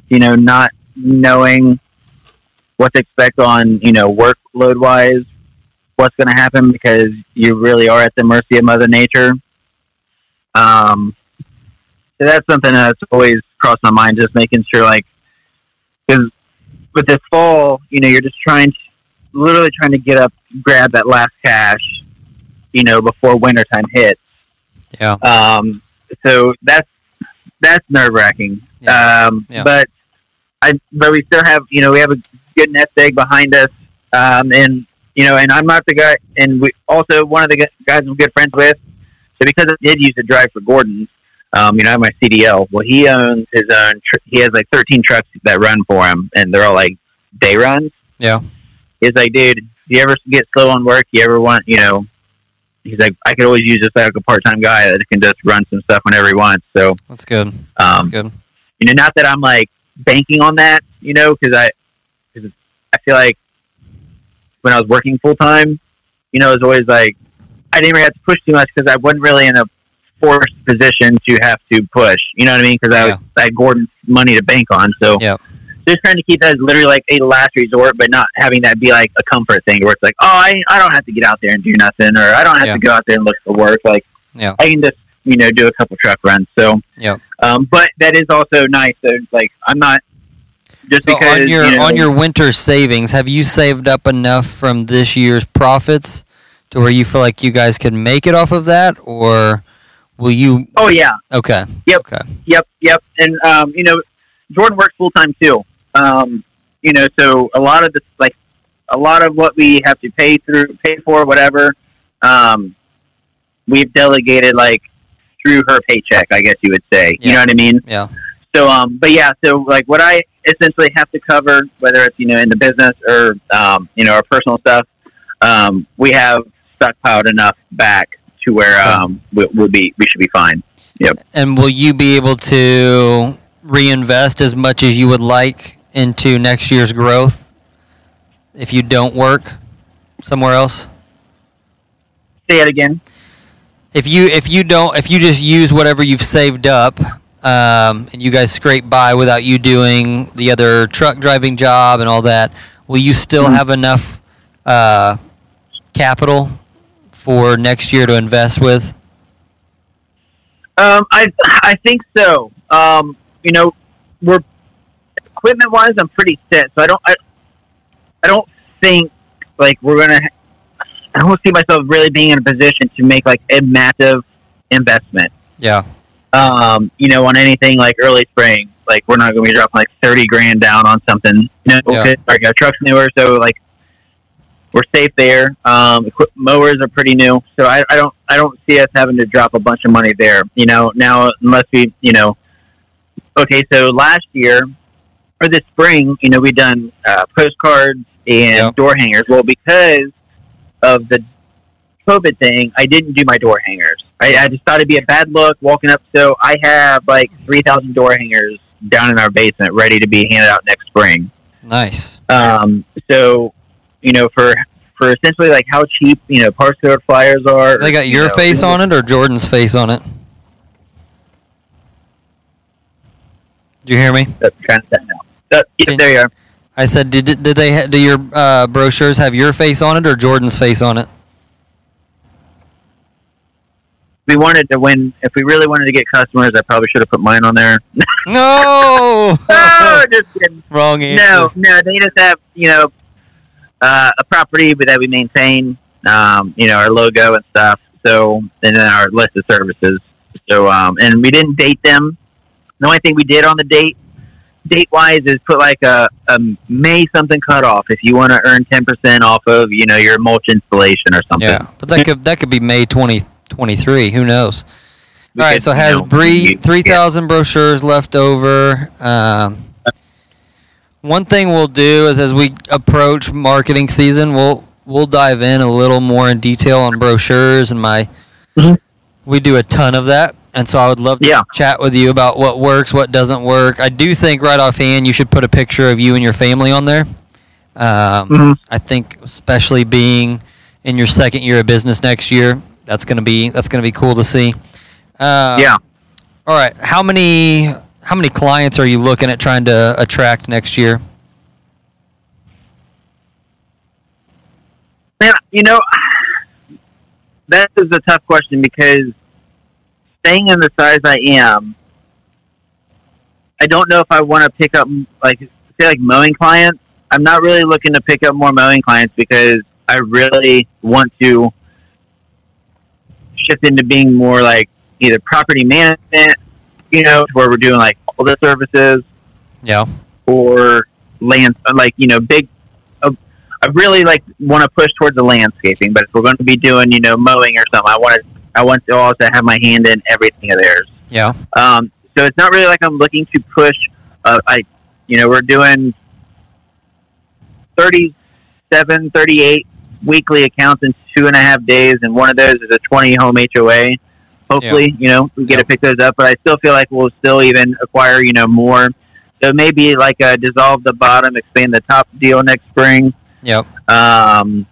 you know, not knowing what to expect on you know workload wise, what's going to happen because you really are at the mercy of Mother Nature. Um, so that's something that's always crossed my mind, just making sure like because with this fall, you know, you're just trying to literally trying to get up, grab that last cash, you know, before wintertime hits. Yeah. Um, so that's that's nerve wracking. Yeah. Um, Yeah. but I but we still have you know we have a good nest egg behind us, um, and you know, and I'm not the guy, and we also one of the guys I'm good friends with. So because I did use to drive for Gordon, um, you know, I have my CDL. Well, he owns his own. Tr- he has like 13 trucks that run for him, and they're all like day runs. Yeah. He's like, dude, do you ever get slow on work? You ever want, you know? He's like, I could always use just like a part-time guy that can just run some stuff whenever he wants. So, That's good. That's um, good. you know, not that I'm like banking on that, you know, because I, cause I feel like when I was working full time, you know, it was always like I didn't really have to push too much because I wasn't really in a forced position to have to push. You know what I mean? Because I, was I had Gordon's money to bank on, so Yep. Just trying to keep that as literally like a last resort, but not having that be like a comfort thing where it's like, oh, I I don't have to get out there and do nothing, or I don't have Yeah. to go out there and look for work. Like, Yeah. I can just you know do a couple truck runs. So, yeah. um, but that is also nice. So, like, I'm not just So because on your you know, on your winter savings, have you saved up enough from this year's profits to where you feel like you guys could make it off of that, or will you? oh yeah, Okay. Yep. Okay. Yep, yep. And um, you know, Jordan works full time too. Um, you know, so a lot of this, like a lot of what we have to pay through, pay for, whatever, um, we've delegated like through her paycheck. I guess you would say. Yeah. You know what I mean? Yeah. So, um, but yeah, so like what I essentially have to cover, whether it's you know in the business or um, you know our personal stuff, um, we have stockpiled enough back to where um, we, we'll be we should be fine. Yep. And will you be able to reinvest as much as you would like into next year's growth if you don't work somewhere else? Say it again. If you if you don't if you just use whatever you've saved up um, and you guys scrape by without you doing the other truck driving job and all that, will you still Mhm. have enough uh, capital for next year to invest with? Um, I I think so. Um, you know, we're equipment wise, I'm pretty set. So I don't I, I don't think like we're gonna. I don't see myself really being in a position to make like a massive investment. Yeah. Um, you know, on anything like early spring. Like we're not gonna be dropping like thirty grand down on something. You know, Yeah. okay, like our truck's newer, so like we're safe there. Um, mowers are pretty new, so I, I don't I don't see us having to drop a bunch of money there. You know, now unless we you know, okay, so last year or this spring, you know, we've done uh, postcards and Yep. door hangers. Well, because of the COVID thing, I didn't do my door hangers. I, I just thought it'd be a bad look walking up. So I have like three thousand door hangers down in our basement, ready to be handed out next spring. Nice. Um, so, you know, for for essentially like how cheap you know parts code flyers are. They got you your know, face on it or Jordan's face on it? Do you hear me? That's trying to set now. Uh, yeah, there you are. I said, did did they ha- do your uh, brochures have your face on it or Jordan's face on it? We wanted to win. If we really wanted to get customers, I probably should have put mine on there. No. no, just kidding. Wrong answer. No, no, they just have you know uh, a property that we maintain. Um, you know our logo and stuff. So and then our list of services. So um, and we didn't date them. The only thing we did on the date, date wise, is put like a, a May something cutoff if you want to earn ten percent off of you know your mulch installation or something. Yeah, but that could that could be May twenty twenty three. Who knows? All right, so has Bree three thousand brochures left over. Um, one thing we'll do is as we approach marketing season, we'll we'll dive in a little more in detail on brochures and my. Mhm. We do a ton of that, and so I would love to Yeah. chat with you about what works, what doesn't work. I do think right offhand you should put a picture of you and your family on there. Um, Mhm. I think especially being in your second year of business next year, that's gonna be that's gonna be cool to see. Um, Yeah. All right. How many how many clients are you looking at trying to attract next year? Man, you know, that is a tough question because staying in the size I am, I don't know if I want to pick up like say like mowing clients. I'm not really looking to pick up more mowing clients because I really want to shift into being more like either property management, you know, where we're doing like all the services, Yeah. or land like you know big I really like want to push towards the landscaping but if we're going to be doing you know mowing or something I want to I want to also have my hand in everything of theirs Yeah. um, so it's not really like I'm looking to push uh, I you know we're doing 37 38 weekly accounts in two and a half days and one of those is a 20 home HOA hopefully you know we get Yeah. to pick those up but I still feel like we'll still even acquire you know more so maybe like a dissolve the bottom, expand the top deal next spring. Yep. Um,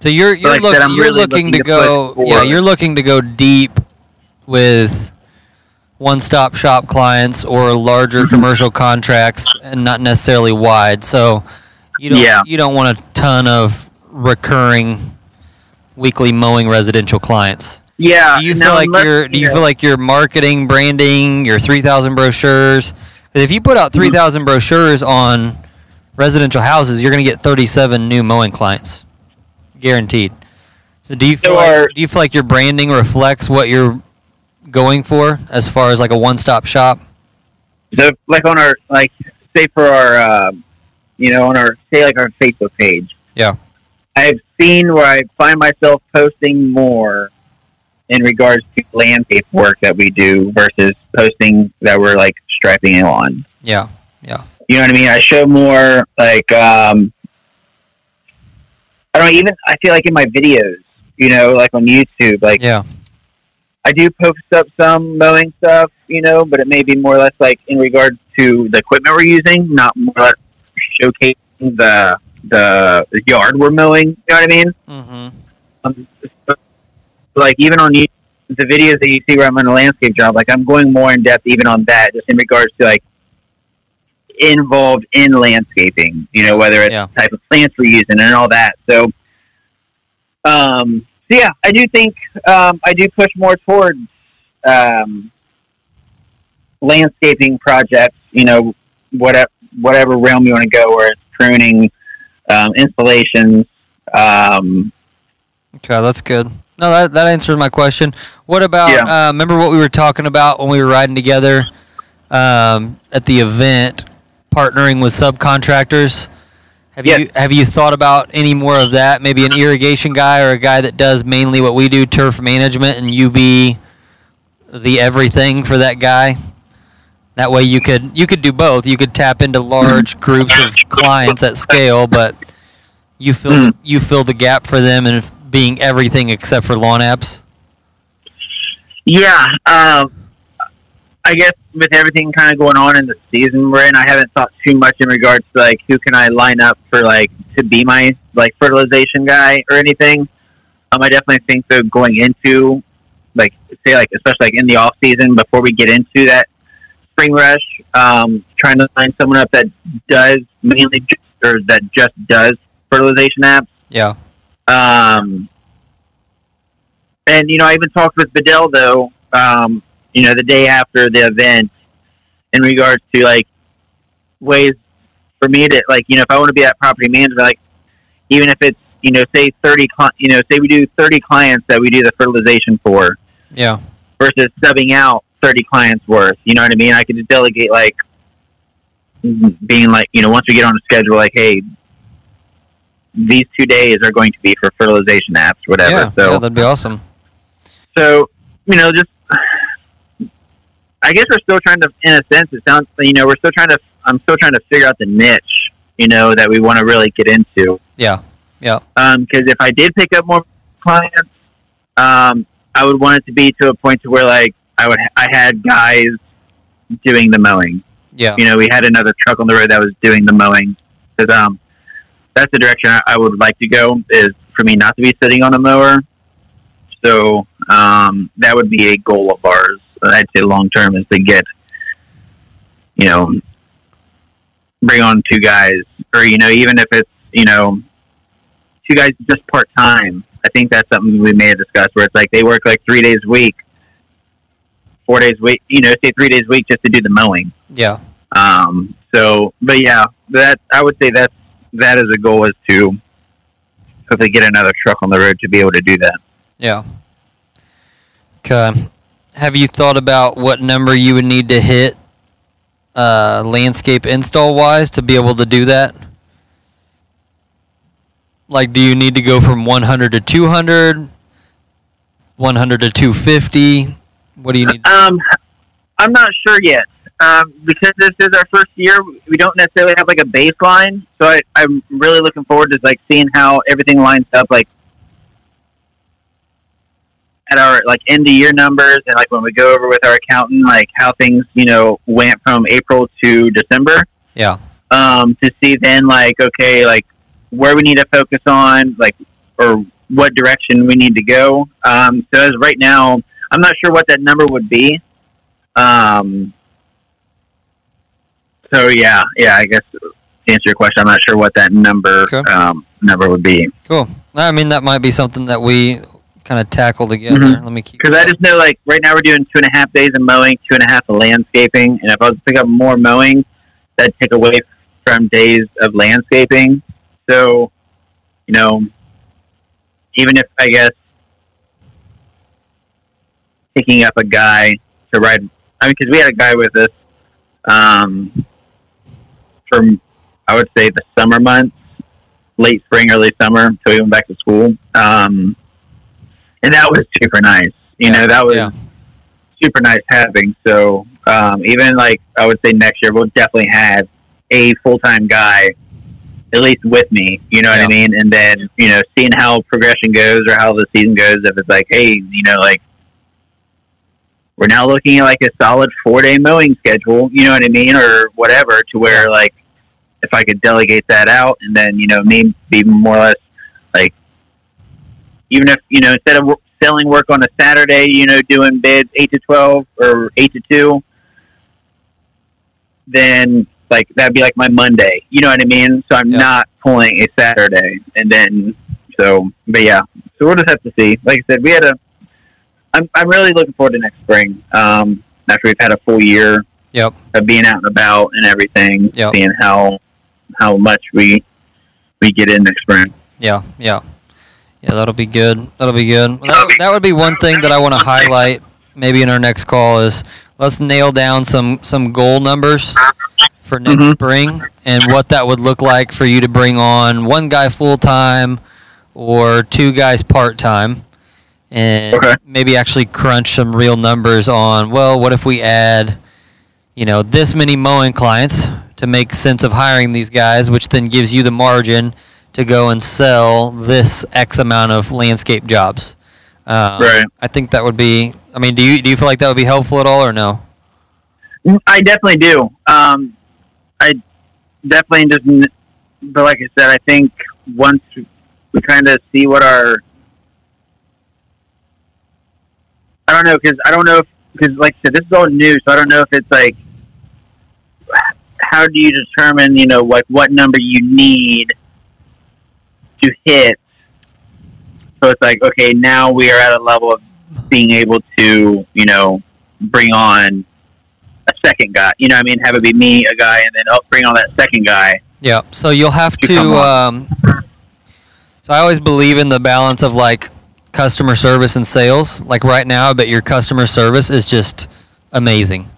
So you're you're, like look, said, you're really looking, looking to to go yeah you're looking to go deep with one stop shop clients or larger Mhm. commercial contracts and not necessarily wide. So you don't Yeah. you don't want a ton of recurring weekly mowing residential clients. yeah. Do you feel like your do you know, feel like your marketing, branding, your three thousand brochures? if you put Mm-hmm. out three thousand brochures on residential houses, you're going to get thirty seven new mowing clients, guaranteed. So do you feel like, are- do you feel like your branding reflects what you're going for as far as like a one stop shop? so like on our like say for our um, you know on our say like our Facebook page. Yeah. I've seen where I find myself posting more in regards to landscape work that we do versus posting that we're like striping a lawn. Yeah, You know what I mean? I show more like um I don't even I feel like in my videos, you know, like on YouTube, like yeah, I do post up some mowing stuff, you know, but it may be more or less like in regards to the equipment we're using, not more or less showcasing the the yard we're mowing. You know what I mean? Mm-hmm. Um, so, like even on the the videos that you see where I'm on a landscape job, like I'm going more in depth even on that, just in regards to like involved in landscaping. You know, whether it's Yeah. the type of plants we're using and all that. So, um, so yeah, I do think um, I do push more towards um, landscaping projects. You know, whatever whatever realm you want to go, where it's pruning, um, installations. Um, Okay, that's good. No, that that answers my question. What about? Yeah. Uh, remember what we were talking about when we were riding together um, at the event, partnering with subcontractors. Have Yes. you have you thought about any more of that? Maybe an irrigation guy or a guy that does mainly what we do, turf management, and you be the everything for that guy. That way, you could you could do both. You could tap into large groups of clients at scale, but you fill Hmm. you fill the gap for them and being everything except for lawn apps. Yeah, um, I guess with everything kind of going on in the season we're in, I haven't thought too much in regards to like who can I line up for like to be my like fertilization guy or anything. Um, I definitely think that going into like say like especially like in the off season before we get into that spring rush, um, trying to find someone up that does mainly just, or that just does fertilization apps. Yeah. Um, and you know, I even talked with Bedell though. Um, you know, the day after the event, in regards to like ways for me to like, you know, if I want to be at property manager, like even if it's you know, say thirty, cli- you know, say we do thirty clients that we do the fertilization for, Yeah. versus subbing out 30 clients worth. You know what I mean? I could just delegate, like, being like, you know, once we get on the schedule, like, hey, these two days are going to be for fertilization apps, whatever. Yeah, so, yeah, that'd be awesome. so, you know, just, I guess we're still trying to, in a sense, it sounds, you know, we're still trying to, I'm still trying to figure out the niche, you know, that we want to really get into. Yeah. Yeah. Um, because if I did pick up more clients, um, I would want it to be to a point to where like I would I had guys doing the mowing. Yeah. You know, we had another truck on the road that was doing the mowing. Cause, um, that's the direction I, I would like to go is for me not to be sitting on a mower. So um, that would be a goal of ours. I'd say long term is to get, you know, bring on two guys, or you know, even if it's you know, two guys just part time. I think that's something we may have discussed where it's like they work like three days a week, four days a week, you know, say three days a week just to do the mowing. Yeah. Um, so, but yeah, that I would say that that is a goal is to hopefully get another truck on the road to be able to do that. Yeah. Okay. Have you thought about what number you would need to hit uh, landscape install wise to be able to do that? Like, do you need to go from 100 to 200, 100 to 250? What do you need? Um, I'm not sure yet. Um, because this is our first year, we don't necessarily have like a baseline. So I, I'm really looking forward to like seeing how everything lines up, like at our like end of year numbers, and like when we go over with our accountant, like how things you know went from April to December. Yeah. Um, to see then like okay, like where we need to focus on, like or what direction we need to go. Um, so as right now, I'm not sure what that number would be. Um, so yeah, yeah, I guess to answer your question, I'm not sure what that number Okay. um, number would be Cool. I mean, that might be something that we kind of tackle together. Mhm. Let me keep. because I just know like right now we're doing two and a half days of mowing, two and a half of landscaping, and if I was to pick up more mowing, that'd take away from days of landscaping. So, you know, even if I guess picking up a guy to ride, I mean, because we had a guy with us um, from I would say the summer months, late spring, early summer, until we went back to school. Um, and that was super nice. You know, that was Yeah. super nice having. So um, even like I would say next year we'll definitely have a full time guy at least with me. You know what Yeah. I mean? And then you know seeing how progression goes or how the season goes. If it's like, hey, you know, like we're now looking at like a solid four day mowing schedule. You know what I mean, or whatever, to where like if I could delegate that out, and then you know me be more or less like even if you know instead of selling work on a Saturday, you know, doing bids eight to twelve or eight to two, then like that'd be like my Monday. You know what I mean? So I'm not pulling a Saturday, and then so, but yeah. So we'll just have to see. Like I said, we had a. I'm I'm really looking forward to next spring. Um, after we've had a full year Yep. of being out and about and everything, Yep. seeing how how much we we get in next spring. Yeah, yeah, yeah. That'll be good. That'll be good. That, that would be one thing that I want to highlight. Maybe in our next call is let's nail down some some goal numbers for next Mhm. spring and what that would look like for you to bring on one guy full time or two guys part time, and Okay. maybe actually crunch some real numbers on. Well, what if we add, you know, this many mowing clients to make sense of hiring these guys, which then gives you the margin to go and sell this X amount of landscape jobs. Um, Right. I think that would be. I mean, do you do you feel like that would be helpful at all, or no? I definitely do. Um, I definitely just, but like I said, I think once we kind of see what our, I don't know, because I don't know if, because like I said, this is all new, so I don't know if it's like, how do you determine, you know, like what number you need to hit? So it's like, okay, now we are at a level of being able to, you know, bring on a second guy. You know what I mean? Have it be me, a guy, and then oh, bring on that second guy. Yeah. So you'll have To to. Um, so I always believe in the balance of like customer service and sales. Like right now, I bet your customer service is just amazing.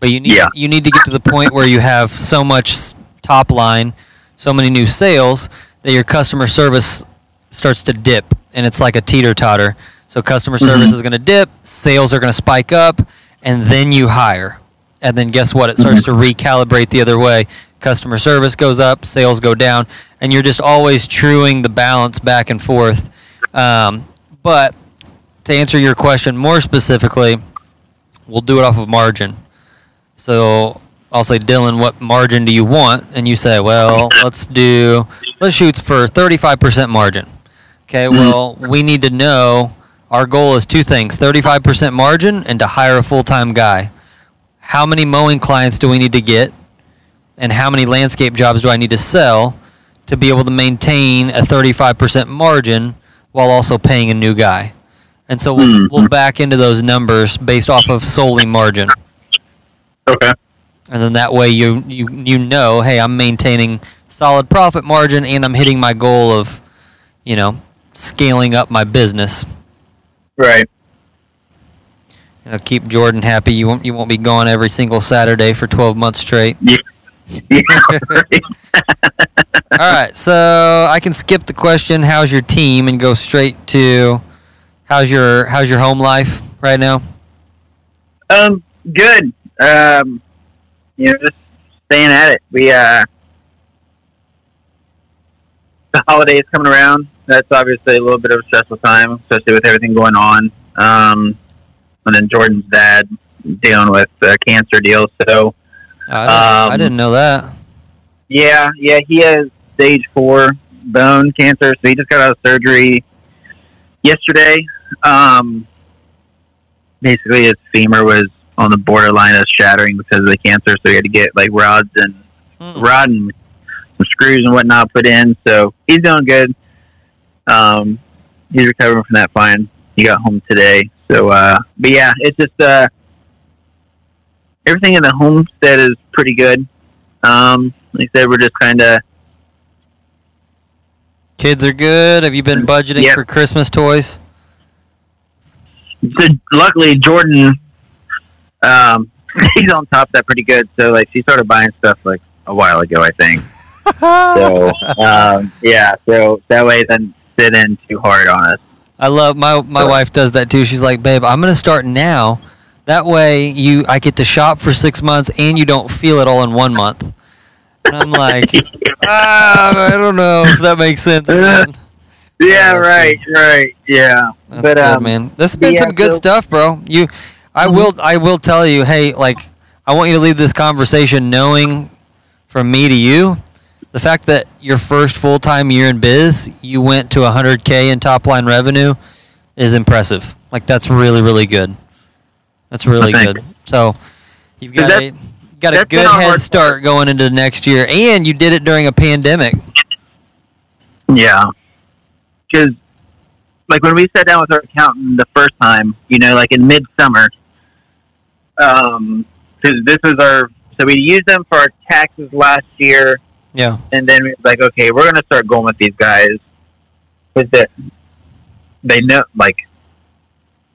But you need Yeah. you need to get to the point where you have so much top line, so many new sales that your customer service starts to dip, and it's like a teeter totter. So customer service Mhm. is going to dip, sales are going to spike up, and then you hire. And then guess what? It starts to recalibrate the other way. Customer service goes up, sales go down, and you're just always truing the balance back and forth. Um, but to answer your question more specifically, we'll do it off of margin. So I'll say, Dylan, what margin do you want? And you say, well, let's do, let's shoot for 35% margin. Okay, Mhm. well, we need to know our goal is two things 35% margin and to hire a full time guy. How many mowing clients do we need to get? And how many landscape jobs do I need to sell to be able to maintain a 35% margin while also paying a new guy? And so we'll, Mhm. we'll back into those numbers based off of solely margin. Okay. And then that way you, you, you know, hey, I'm maintaining solid profit margin and I'm hitting my goal of, you know, scaling up my business. Right. You know, keep Jordan happy. You won't you won't be gone every single Saturday for 12 months straight. Yeah. right. All right, so I can skip the question, how's your team, and go straight to how's your how's your home life right now? Um. Good. Um. You know, just staying at it. We uh. The holidays coming around. That's obviously a little bit of a stressful time, especially with everything going on. Um, and then Jordan's dad dealing with a cancer deal. So I didn't, I Um, didn't know that. Yeah, yeah, he has stage four bone cancer, so he just got out of surgery yesterday. Um, basically, his femur was on the borderline of shattering because of the cancer, so he had to get like rods and Hmm. rod and some screws and whatnot put in. So he's doing good. Um, he's recovering from that fine. He got home today. So, uh, but yeah, it's just uh, everything in the homestead is pretty good. Um, like I said, we're just kind of Kids are good. Have you been budgeting Yep. for Christmas toys? so luckily Jordan, um, he's on top of that pretty good. So like she started buying stuff like a while ago, I think. So um, yeah, so that way it doesn't sit in too hard on us. I love my my wife does that too. She's like, "Babe, I'm going to start now. That way you I get to shop for 6 months and you don't feel it all in one month." And I'm like, ah, I don't know if that makes sense. Man. Yeah, that's right, right, yeah. That's But, good, um, man. This has been yeah, some good so- stuff, bro. You, I Mm-hmm. will. I will tell you. Hey, like, I want you to leave this conversation knowing, from me to you, the fact that your first full time year in biz, you went to 100k in top line revenue, is impressive. Like, that's really, really good. That's really good. So, you've got a that's- got a good head start going into the next year, and you did it during a pandemic. Yeah. Because, like, when we sat down with our accountant the first time, you know, like in midsummer, um, because this was our, so we used them for our taxes last year, Yeah. and then we was like, okay, we're going to start going with these guys. Because they, they know, like,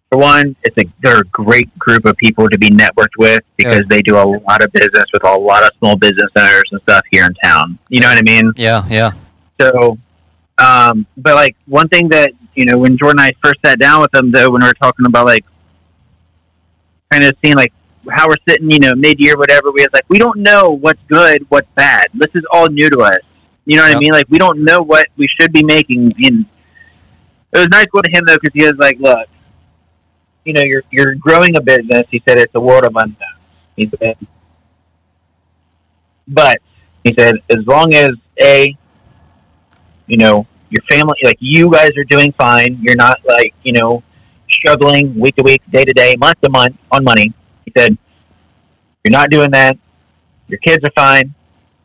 for one, it's a, they're a great group of people to be networked with because Yeah. they do a lot of business with a lot of small business owners and stuff here in town. You know what I mean? Yeah. Yeah. So, um, but like one thing that you know, when Jordan and I first sat down with them, though, when we were talking about like kind of seeing like how we're sitting, you know, mid year, whatever, we was like, we don't know what's good, what's bad. This is all new to us. You know what Yep. I mean? Like we don't know what we should be making. And it was nice going to him though, because he was like, look, you know, you're you're growing a business. He said it's a world of unknowns. He said, but he said as long as a you know, your family, like you guys are doing fine. You're not like, you know, struggling week to week, day to day, month to month on money. He said, you're not doing that. Your kids are fine.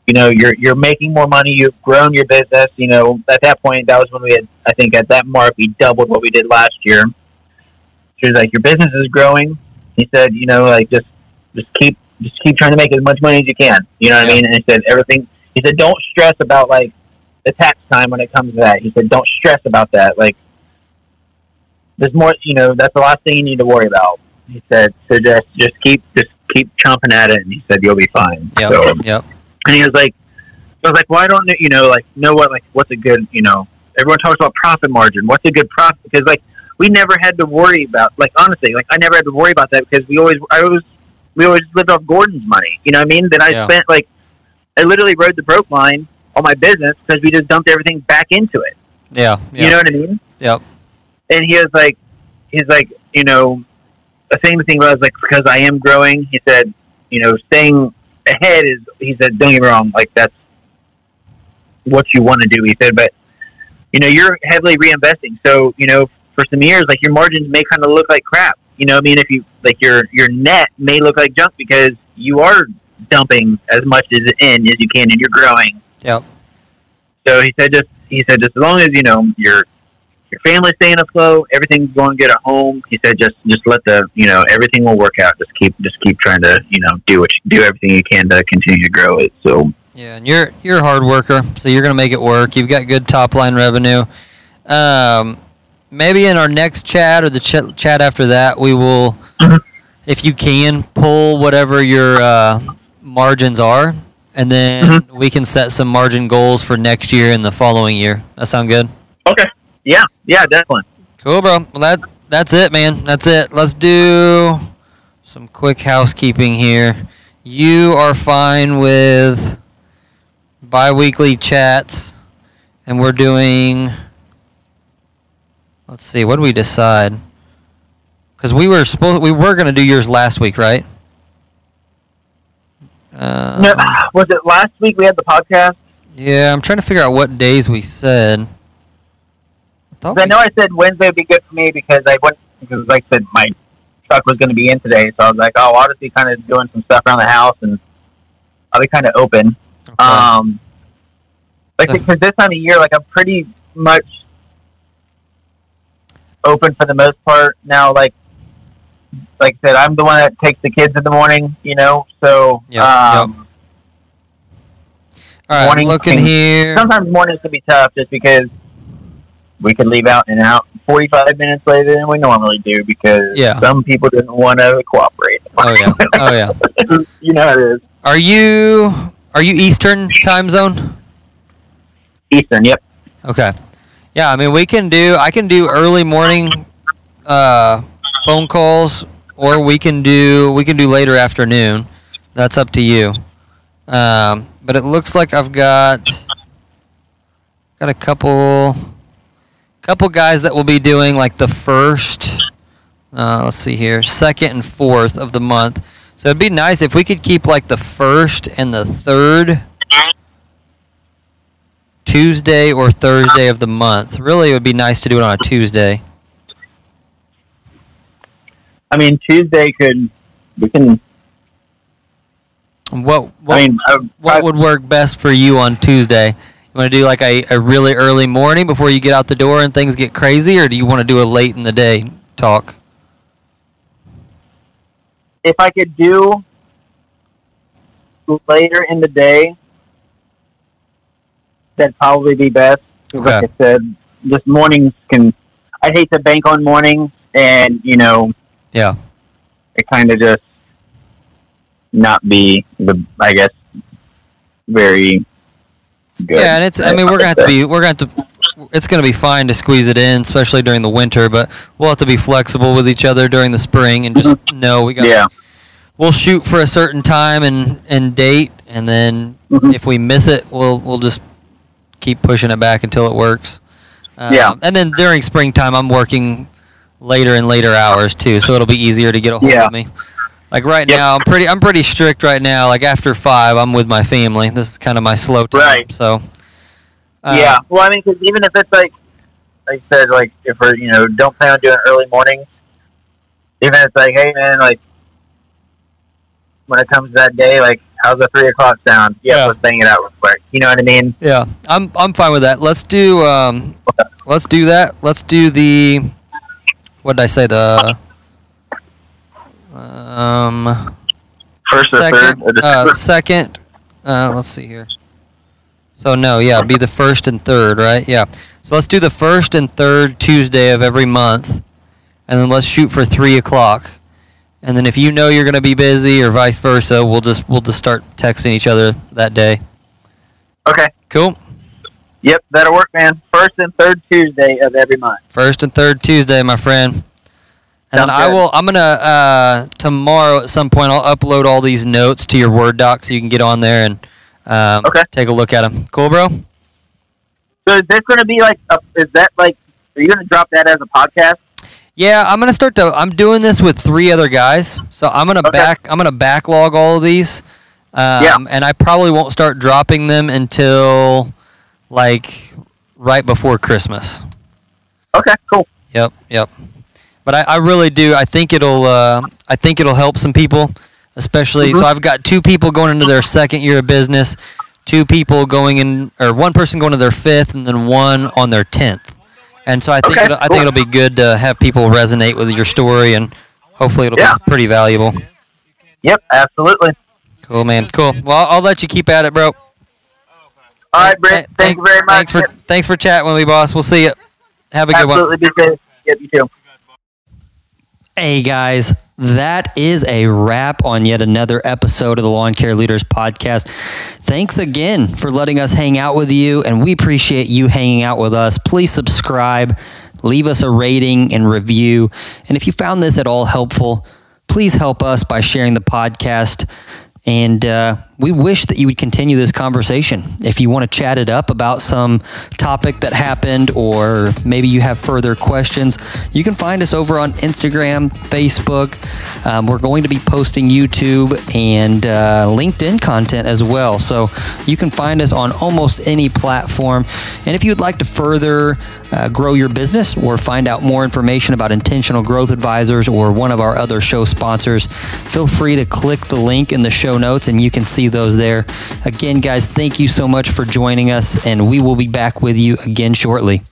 You know, you're, you're making more money. You've grown your business. You know, at that point, that was when we had, I think at that mark, we doubled what we did last year. She was like, your business is growing. He said, you know, like just, just keep, just keep trying to make as much money as you can. You know what I mean? And he said, everything, he said, don't stress about like, the tax time when it comes to that. He said, "Don't stress about that. Like, there's more. You know, that's the last thing you need to worry about." He said, "So just just keep just keep chomping at it." And he said, "You'll be fine." Yep. So, Yep. and he was like, "I was like, well, don't. You know, like, know what? Like, what's a good? You know, everyone talks about profit margin. What's a good profit? Because like, we never had to worry about. Like, honestly, like, I never had to worry about that because we always, I was we always lived off Gordon's money. You know what I mean? Then I Yeah. spent like, I literally rode the broke line on my business because we just dumped everything back into it. Yeah. Yeah. You know what I mean? Yep. And he was like, he's like, you know, the same thing Where I was like because I am growing. He said, you know, staying ahead is. He said, don't get me wrong, like that's what you want to do. He said, but you know, you're heavily reinvesting, so you know, for some years, like your margins may kind of look like crap. You know, I mean, if you like your your net may look like junk because you are dumping as much as in as you can, and you're growing. Yep. So he said, just he said, just as long as you know your your family's staying afloat, everything's going good at home. He said, just just let the you know everything will work out. Just keep just keep trying to you know do what you, do everything you can to continue to grow it. So Yeah, and you're you're a hard worker, so you're gonna make it work. You've got good top line revenue. Um, maybe in our next chat or the ch- chat after that, we will, if you can, pull whatever your uh, margins are, and then we can set some margin goals for next year and the following year. That sound good? okay, yeah, yeah, definitely. Cool, bro. Well, that that's it, man. That's it. Let's do some quick housekeeping here. You are fine with bi-weekly chats, and we're doing. Let's see. What do we decide? Because we were supposed we were gonna do yours last week, right? Uh, No, was it last week we had the podcast? Yeah, I'm trying to figure out what days we said. 'Cause I know I said Wednesday would be good for me because I went because like I said my truck was going to be in today, so I was like, oh, I'll just be kind of doing some stuff around the house and I'll be kind of open. Okay. Um, like So- because this time of year, like I'm pretty much open for the most part now. Like, like I said, I'm the one that takes the kids in the morning, you know. So, Yep, um, All right, I'm morning looking here. sometimes mornings can be tough just because we could leave out and out 45 minutes later than we normally do because Yeah. some people didn't want to cooperate. Oh yeah. Oh yeah. you know how it is. Are you are you Eastern time zone? Eastern, yep. Okay. Yeah, I mean we can do I can do early morning uh, phone calls or we can do we can do later afternoon. That's up to you. Um, but it looks like I've got got a couple couple guys that will be doing like the first Uh, let's see here, second and fourth of the month. So it'd be nice if we could keep like the first and the third Tuesday or Thursday of the month. Really, it would be nice to do it on a Tuesday. I mean, Tuesday could we can. What what, I mean, uh, what would work best for you on Tuesday? You want to do like a, a really early morning before you get out the door and things get crazy, or do you want to do a late in the day talk? if I could do later in the day, that'd probably be best. 'Cause Like I said, just mornings can. I hate to bank on mornings, and you know, Yeah. it kind of just not be the. I guess very good. Yeah, and it's. I mean, we're gonna have to be. We're gonna have to. It's gonna be fine to squeeze it in, especially during the winter. But we'll have to be flexible with each other during the spring and just know we got. Yeah. We'll shoot for a certain time and and date, and then Mhm. if we miss it, we'll we'll just keep pushing it back until it works. Um, Yeah. And then during springtime, I'm working later and later hours too, so it'll be easier to get a hold Yeah. of me. Like right Yep. now, I'm pretty I'm pretty strict right now. Like after five, I'm with my family. This is kind of my slow time. Right. So. uh, yeah. Well, I mean, because even if it's like, like I said, like if we're you know don't plan on doing early morning, even if it's like, hey man, like when it comes to that day, like how's the three o'clock sound? Yeah, Yeah. let's bang it out real quick. You know what I mean? Yeah, I'm I'm fine with that. Let's do um, let's do that. Let's do the what did I say the um First or second third uh, second uh, let's see here. So no, yeah, be the first and third, right? Yeah. So let's do the first and third Tuesday of every month, and then let's shoot for three o'clock. And then if you know you're gonna be busy or vice versa, we'll just we'll just start texting each other that day. okay. Cool. Yep, that'll work, man. First and third Tuesday of every month. First and third Tuesday, my friend. And then I good. will. I'm gonna uh, tomorrow at some point. I'll upload all these notes to your Word doc so you can get on there and um, Okay. take a look at them. Cool, bro. So is this going to be like? A, is that like? Are you going to drop that as a podcast? Yeah, I'm gonna start to. I'm doing this with three other guys, so I'm gonna Okay. back. I'm gonna backlog all of these. Um, Yeah. And I probably won't start dropping them until like right before Christmas. Okay, cool. Yep, yep. But I, I really do. I think it'll. Uh, I think it'll help some people, especially. So Mhm. I've got two people going into their second year of business, two people going in, or one person going to their fifth, and then one on their tenth. And so I think Okay, it'll, I cool. think it'll be good to have people resonate with your story, and hopefully it'll Yeah. be pretty valuable. Yep, absolutely. Cool, man. Cool. Well, I'll, let you keep at it, bro. All right, Brent. Th- Thank you very much. Thanks for thanks for chatting with me, boss. We'll see you. Have a good one. Absolutely be safe. Yep, you too. Hey guys, that is a wrap on yet another episode of the Lawn Care Leaders Podcast. Thanks again for letting us hang out with you, and we appreciate you hanging out with us. Please subscribe, leave us a rating and review. And if you found this at all helpful, please help us by sharing the podcast. And uh, we wish that you would continue this conversation. If you want to chat it up about some topic that happened, or maybe you have further questions, you can find us over on Instagram, Facebook. Um, we're going to be posting YouTube and uh, LinkedIn content as well. So you can find us on almost any platform. And if you'd like to further uh, grow your business or find out more information about Intentional Growth Advisors or one of our other show sponsors, feel free to click the link in the show notes and you can see those there. Again, guys, thank you so much for joining us, and we will be back with you again shortly.